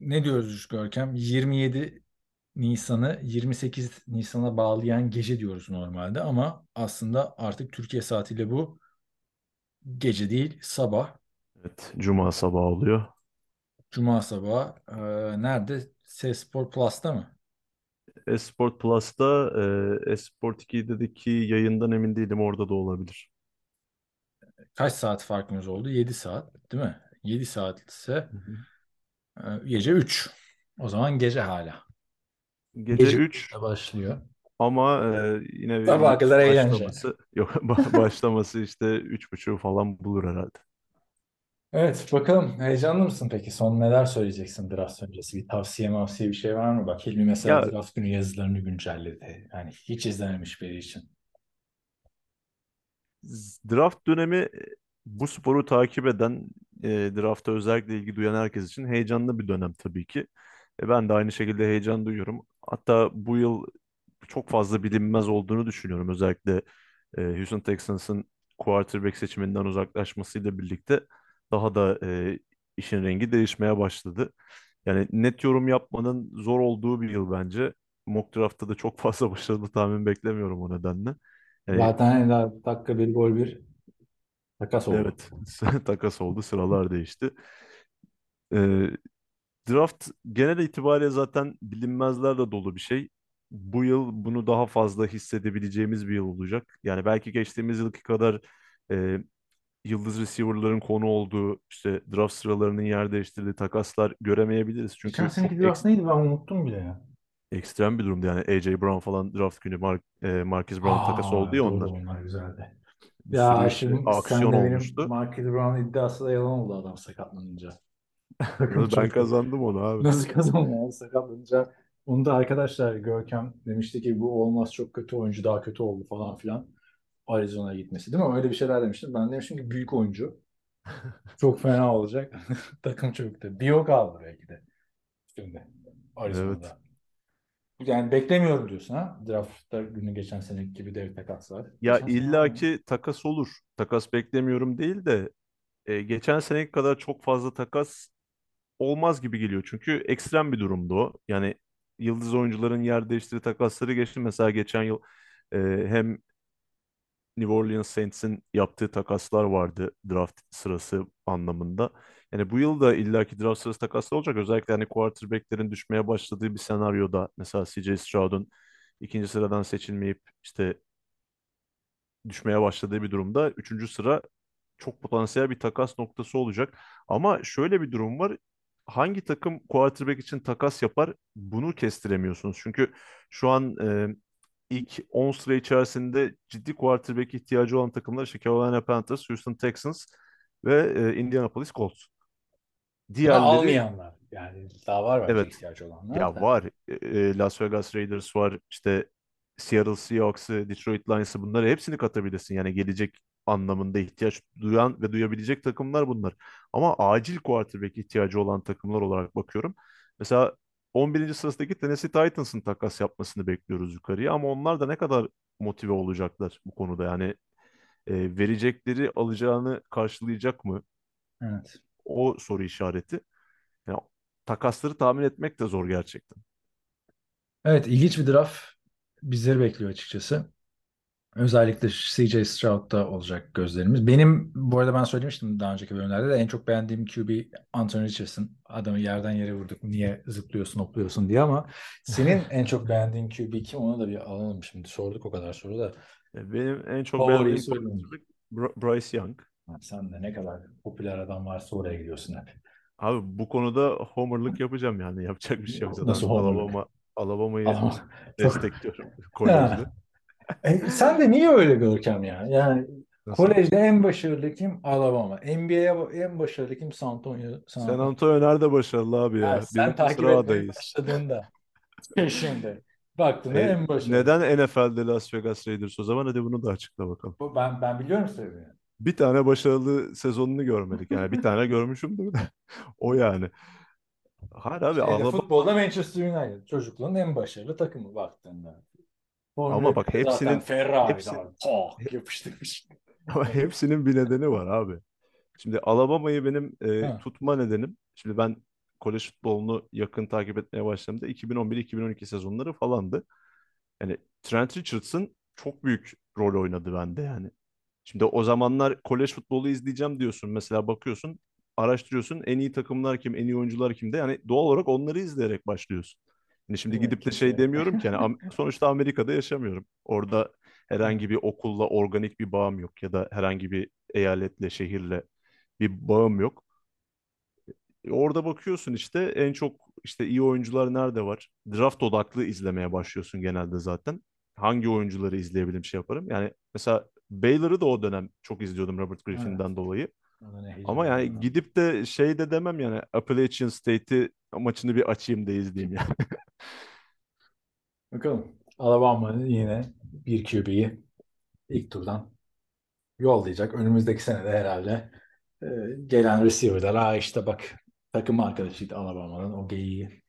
ne diyoruz Görkem? 27 Nisan'ı 28 Nisan'a bağlayan gece diyoruz normalde ama aslında artık Türkiye saatiyle bu gece değil sabah. Evet. Cuma sabahı oluyor. Cuma sabahı eee, nerede? Sespor Plus'ta mı? Esport Plus'ta e, Esport 2'deki yayından emin değilim. Orada da olabilir. Kaç saat farkımız oldu? 7 saat değil mi? 7 saat ise Hı hı. eee, gece 3. O zaman gece hala. Gece Gece 3 3'te başlıyor. ama e, yine eğlence. başlaması yok ba- başlaması işte 3.30 falan bulur herhalde. Evet bakalım heyecanlı mısın peki? Son neler söyleyeceksin draft öncesi? Bir tavsiye mavsiye bir şey var mı? Bak Hilmi mesela Ya draft günü yazılarını güncelledi. Yani hiç izlememiş biri için. draft dönemi e, bu sporu takip eden, e, drafta özellikle ilgi duyan herkes için heyecanlı bir dönem tabii ki. E, ben de aynı şekilde heyecan duyuyorum. Hatta bu yıl çok fazla bilinmez olduğunu düşünüyorum. Özellikle e, Houston Texans'ın quarterback seçiminden uzaklaşmasıyla birlikte daha da e, işin rengi değişmeye başladı. Yani net yorum yapmanın zor olduğu bir yıl bence. Mock draft'ta da çok fazla başarılı tahmin beklemiyorum o nedenle. Yani Zaten dakika bir gol bir takas oldu. evet takas oldu, sıralar değişti. E, Draft genel itibariyle zaten bilinmezlerle dolu bir şey. Bu yıl bunu daha fazla hissedebileceğimiz bir yıl olacak. Yani belki geçtiğimiz yılki kadar e, yıldız receiver'ların konu olduğu, işte draft sıralarının yer değiştirdiği takaslar göremeyebiliriz. Geçen Çünkü seneki çok draft neydi ben unuttum bile ya. ekstrem bir durumdu. Yani A.J. Brown falan draft günü Mar e, Marquise Brown takası oldu Aa ya doğru onlar. onlar güzeldi. Bir Ya şimdi sen aksiyon de benim olmuştu. Marquise Brown iddiası da yalan oldu adam sakatlanınca. Ben çok kazandım onu abi. Nasıl kazanıyor sakatlanınca? Onu da arkadaşlar Görkem demişti ki bu olmaz çok kötü oyuncu daha kötü oldu falan filan. Arizona'ya gitmesi değil mi? Öyle bir şeyler demiştim. Ben demiştim ki büyük oyuncu. Çok fena olacak. Takım çöktü. Bir o kaldı belki de. Şimdi Evet. Arizona'da. Yani beklemiyorum diyorsun ha? Draft'ta günü geçen seneki gibi dev takaslar. Ya Geçen sene illaki takas olur. Takas beklemiyorum değil de e, geçen seneki kadar çok fazla takas olmaz gibi geliyor. Çünkü ekstrem bir durumdu o. Yani yıldız oyuncuların yer değiştirdiği takasları geçti. Mesela geçen yıl e, hem New Orleans Saints'in yaptığı takaslar vardı draft sırası anlamında. Yani bu yıl da illaki draft sırası takaslar olacak. Özellikle hani quarterback'lerin düşmeye başladığı bir senaryoda mesela CJ Stroud'un ikinci sıradan seçilmeyip işte düşmeye başladığı bir durumda üçüncü sıra çok potansiyel bir takas noktası olacak. Ama şöyle bir durum var. Hangi takım quarterback için takas yapar bunu kestiremiyorsunuz. Çünkü şu an e, ilk 10 sıra içerisinde ciddi quarterback ihtiyacı olan takımlar işte Carolina Panthers, Houston Texans ve e, Indianapolis Colts. Diğerleri almayanlar. Yani daha var bence evet ihtiyacı olanlar ya da. var. E, e, Las Vegas Raiders var. işte Seattle Seahawks'ı, Detroit Lions'ı bunları hepsini katabilirsin. Yani gelecek anlamında ihtiyaç duyan ve duyabilecek takımlar bunlar. Ama acil quarterback ihtiyacı olan takımlar olarak bakıyorum. Mesela 11. sırasındaki Tennessee Titans'ın takas yapmasını bekliyoruz yukarıya ama onlar da ne kadar motive olacaklar bu konuda yani e, verecekleri alacağını karşılayacak mı? Evet. O soru işareti. Yani takasları tahmin etmek de zor gerçekten. Evet, ilginç bir draft bizleri bekliyor açıkçası. Özellikle CJ Stroud'da olacak gözlerimiz. Benim bu arada ben söylemiştim daha önceki bölümlerde de en çok beğendiğim QB Anthony Richardson. Adamı yerden yere vurduk. Niye zıplıyorsun, hopluyorsun diye ama senin en çok beğendiğin QB kim? Onu da bir alalım şimdi. Sorduk o kadar soru da. E, Benim en çok Favoriyi beğendiğim Bryce Young. Ha, sen de ne kadar popüler adam varsa oraya gidiyorsun hep. Abi bu konuda homerlık yapacağım yani yapacak bir şey yok zaten. Nasıl homerlık? Alabama, Alabama'yı destekliyorum kolejde. E, sen de niye öyle Görkem ya? Yani Nasıl? kolejde en başarılı kim? Alabama. NBA'ye en başarılı kim? San Antonio. San San Antonio nerede başarılı abi Ha, ya? sen Birinci takip sıra etmeye adayız. başladığında şimdi Baktığında E, en başarılı. neden NFL'de Las Vegas Raiders o zaman? Hadi bunu da açıkla bakalım. Bu- Ben ben biliyorum sebebini. Bir tane başarılı sezonunu görmedik. Yani bir tane görmüşümdür de. O yani. Hayır abi Şeyde, Alabama, futbolda Manchester United çocukluğun en başarılı takımı baktığında. Ama bak hepsinin- zaten Ferrari hepsi- abi. Tak yapıştırmış. ama hepsinin bir nedeni var abi. Şimdi Alabama'yı benim e, Ha. tutma nedenim. Şimdi ben kolej futbolunu yakın takip etmeye başladığımda 2011-2012 sezonları falandı. Yani Trent Richardson çok büyük rol oynadı bende yani. Şimdi o zamanlar kolej futbolu izleyeceğim diyorsun. Mesela bakıyorsun, araştırıyorsun. En iyi takımlar kim, en iyi oyuncular kimde. Yani doğal olarak onları izleyerek başlıyorsun. Yani şimdi Evet, gidip de şey demiyorum ki yani sonuçta Amerika'da yaşamıyorum. Orada herhangi bir okulla organik bir bağım yok ya da herhangi bir eyaletle, şehirle bir bağım yok. E, Orada bakıyorsun işte en çok işte iyi oyuncular nerede var? Draft odaklı izlemeye başlıyorsun genelde zaten. Hangi oyuncuları izleyebilirim şey yaparım. Yani mesela Baylor'ı da o dönem çok izliyordum Robert Griffin'den dolayı. Ama yani var. gidip de şey de demem yani Appalachian State'i maçını bir açayım da izleyeyim yani. Bakalım. Alabama'nın yine bir QB'yi ilk turdan yollayacak. Önümüzdeki senede herhalde e, gelen receiver'lar ha işte bak takım arkadaşıydı Alabama'nın o geyiği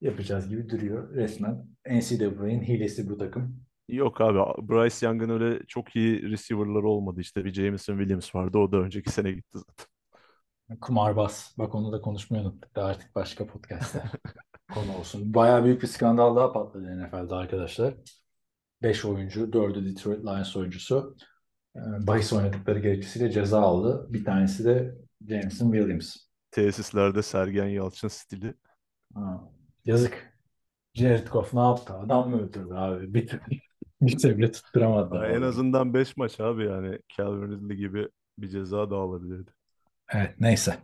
yapacağız gibi duruyor. Resmen NCAA'nin hilesi bu takım. Yok abi Bryce Young'ın öyle çok iyi receiver'ları olmadı. İşte bir Jameson Williams vardı. O da önceki sene gitti zaten. Kumarbaz. Bak onu da konuşmayı unuttuk da artık başka podcast'te konu olsun. Bayağı büyük bir skandal daha patladı NFL'de arkadaşlar. 5 oyuncu, 4'ü Detroit Lions oyuncusu. e, bahis oynadıkları gerekçesiyle ceza aldı. Bir tanesi de Jameson Williams. Tesislerde Sergen Yalçın stili. Ha, yazık. Jared Goff ne yaptı? Adam mı öldürdü abi? Bir, bir sebeple tutturamadı. Ha, en azından 5 maç abi yani Calvin Ridley gibi bir ceza da alabilirdi. Evet neyse.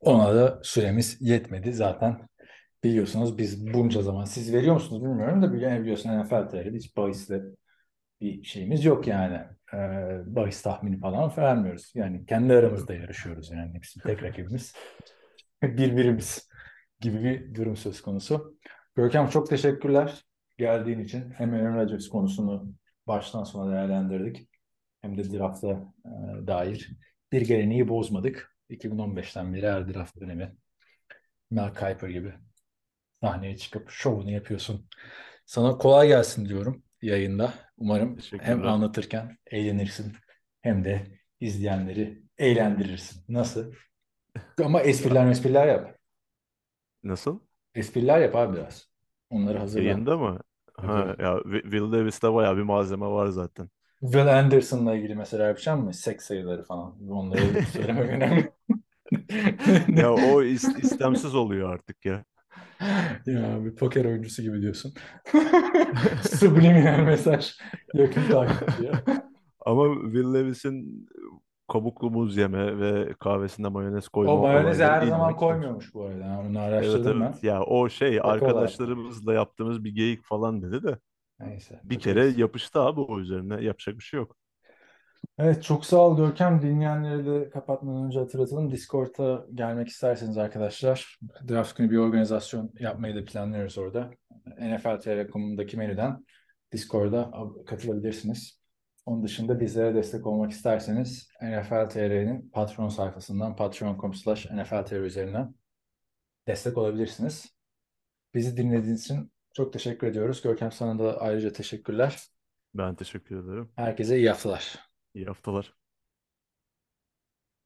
Ona da süremiz yetmedi zaten. Biliyorsunuz biz bunca zaman siz veriyor musunuz bilmiyorum da bile biliyorsun NFL TR'de hiç bahisle bir şeyimiz yok yani. Ee, bahis tahmini falan vermiyoruz. Yani kendi aramızda yarışıyoruz yani. Bizim tek rakibimiz birbirimiz gibi bir durum söz konusu. Görkem çok teşekkürler geldiğin için. Hem Aaron Rodgers konusunu baştan sona değerlendirdik. Hem de draft'a e, dair bir geleneği bozmadık. 2015'ten beri her draft dönemi Mel Kiper gibi sahneye çıkıp şovunu yapıyorsun. Sana kolay gelsin diyorum yayında. Umarım hem anlatırken eğlenirsin hem de izleyenleri eğlendirirsin. Nasıl? Ama espriler espriler yap. Nasıl? Espriler yap abi biraz. Onları hazırla. Yayında mı? Ha, ya Wi- Will Davis'te bayağı bir malzeme var zaten. Will Anderson'la ilgili mesela yapacağım mı? Seks sayıları falan. Onları söylemek önemli. Ya o is- istemsiz oluyor artık ya. Ya bir poker oyuncusu gibi diyorsun. Subliminal mesaj. Yakın takip diyor. Ama Will Levis'in kabuklu muz yeme ve kahvesine mayonez koyma O mayonezi her zaman ilginç. koymuyormuş bu arada. Yani onu Evet araştırdım ben. evet ya o şey olarak. arkadaşlarımızla yaptığımız bir geyik falan dedi de Neyse. bir kere yapıştı abi o üzerine yapacak bir şey yok. Evet çok sağ ol Görkem. Dinleyenleri de kapatmadan önce hatırlatalım. Discord'a gelmek isterseniz arkadaşlar draft günü bir organizasyon yapmayı da planlıyoruz orada. NFL.com.'daki menüden Discord'a ab- katılabilirsiniz. Onun dışında bizlere destek olmak isterseniz NFL TR'nin patron sayfasından patreon.com slash NFL TR üzerinden destek olabilirsiniz. Bizi dinlediğiniz için çok teşekkür ediyoruz. Görkem sana da ayrıca teşekkürler. Ben teşekkür ederim. Herkese iyi haftalar. İyi haftalar.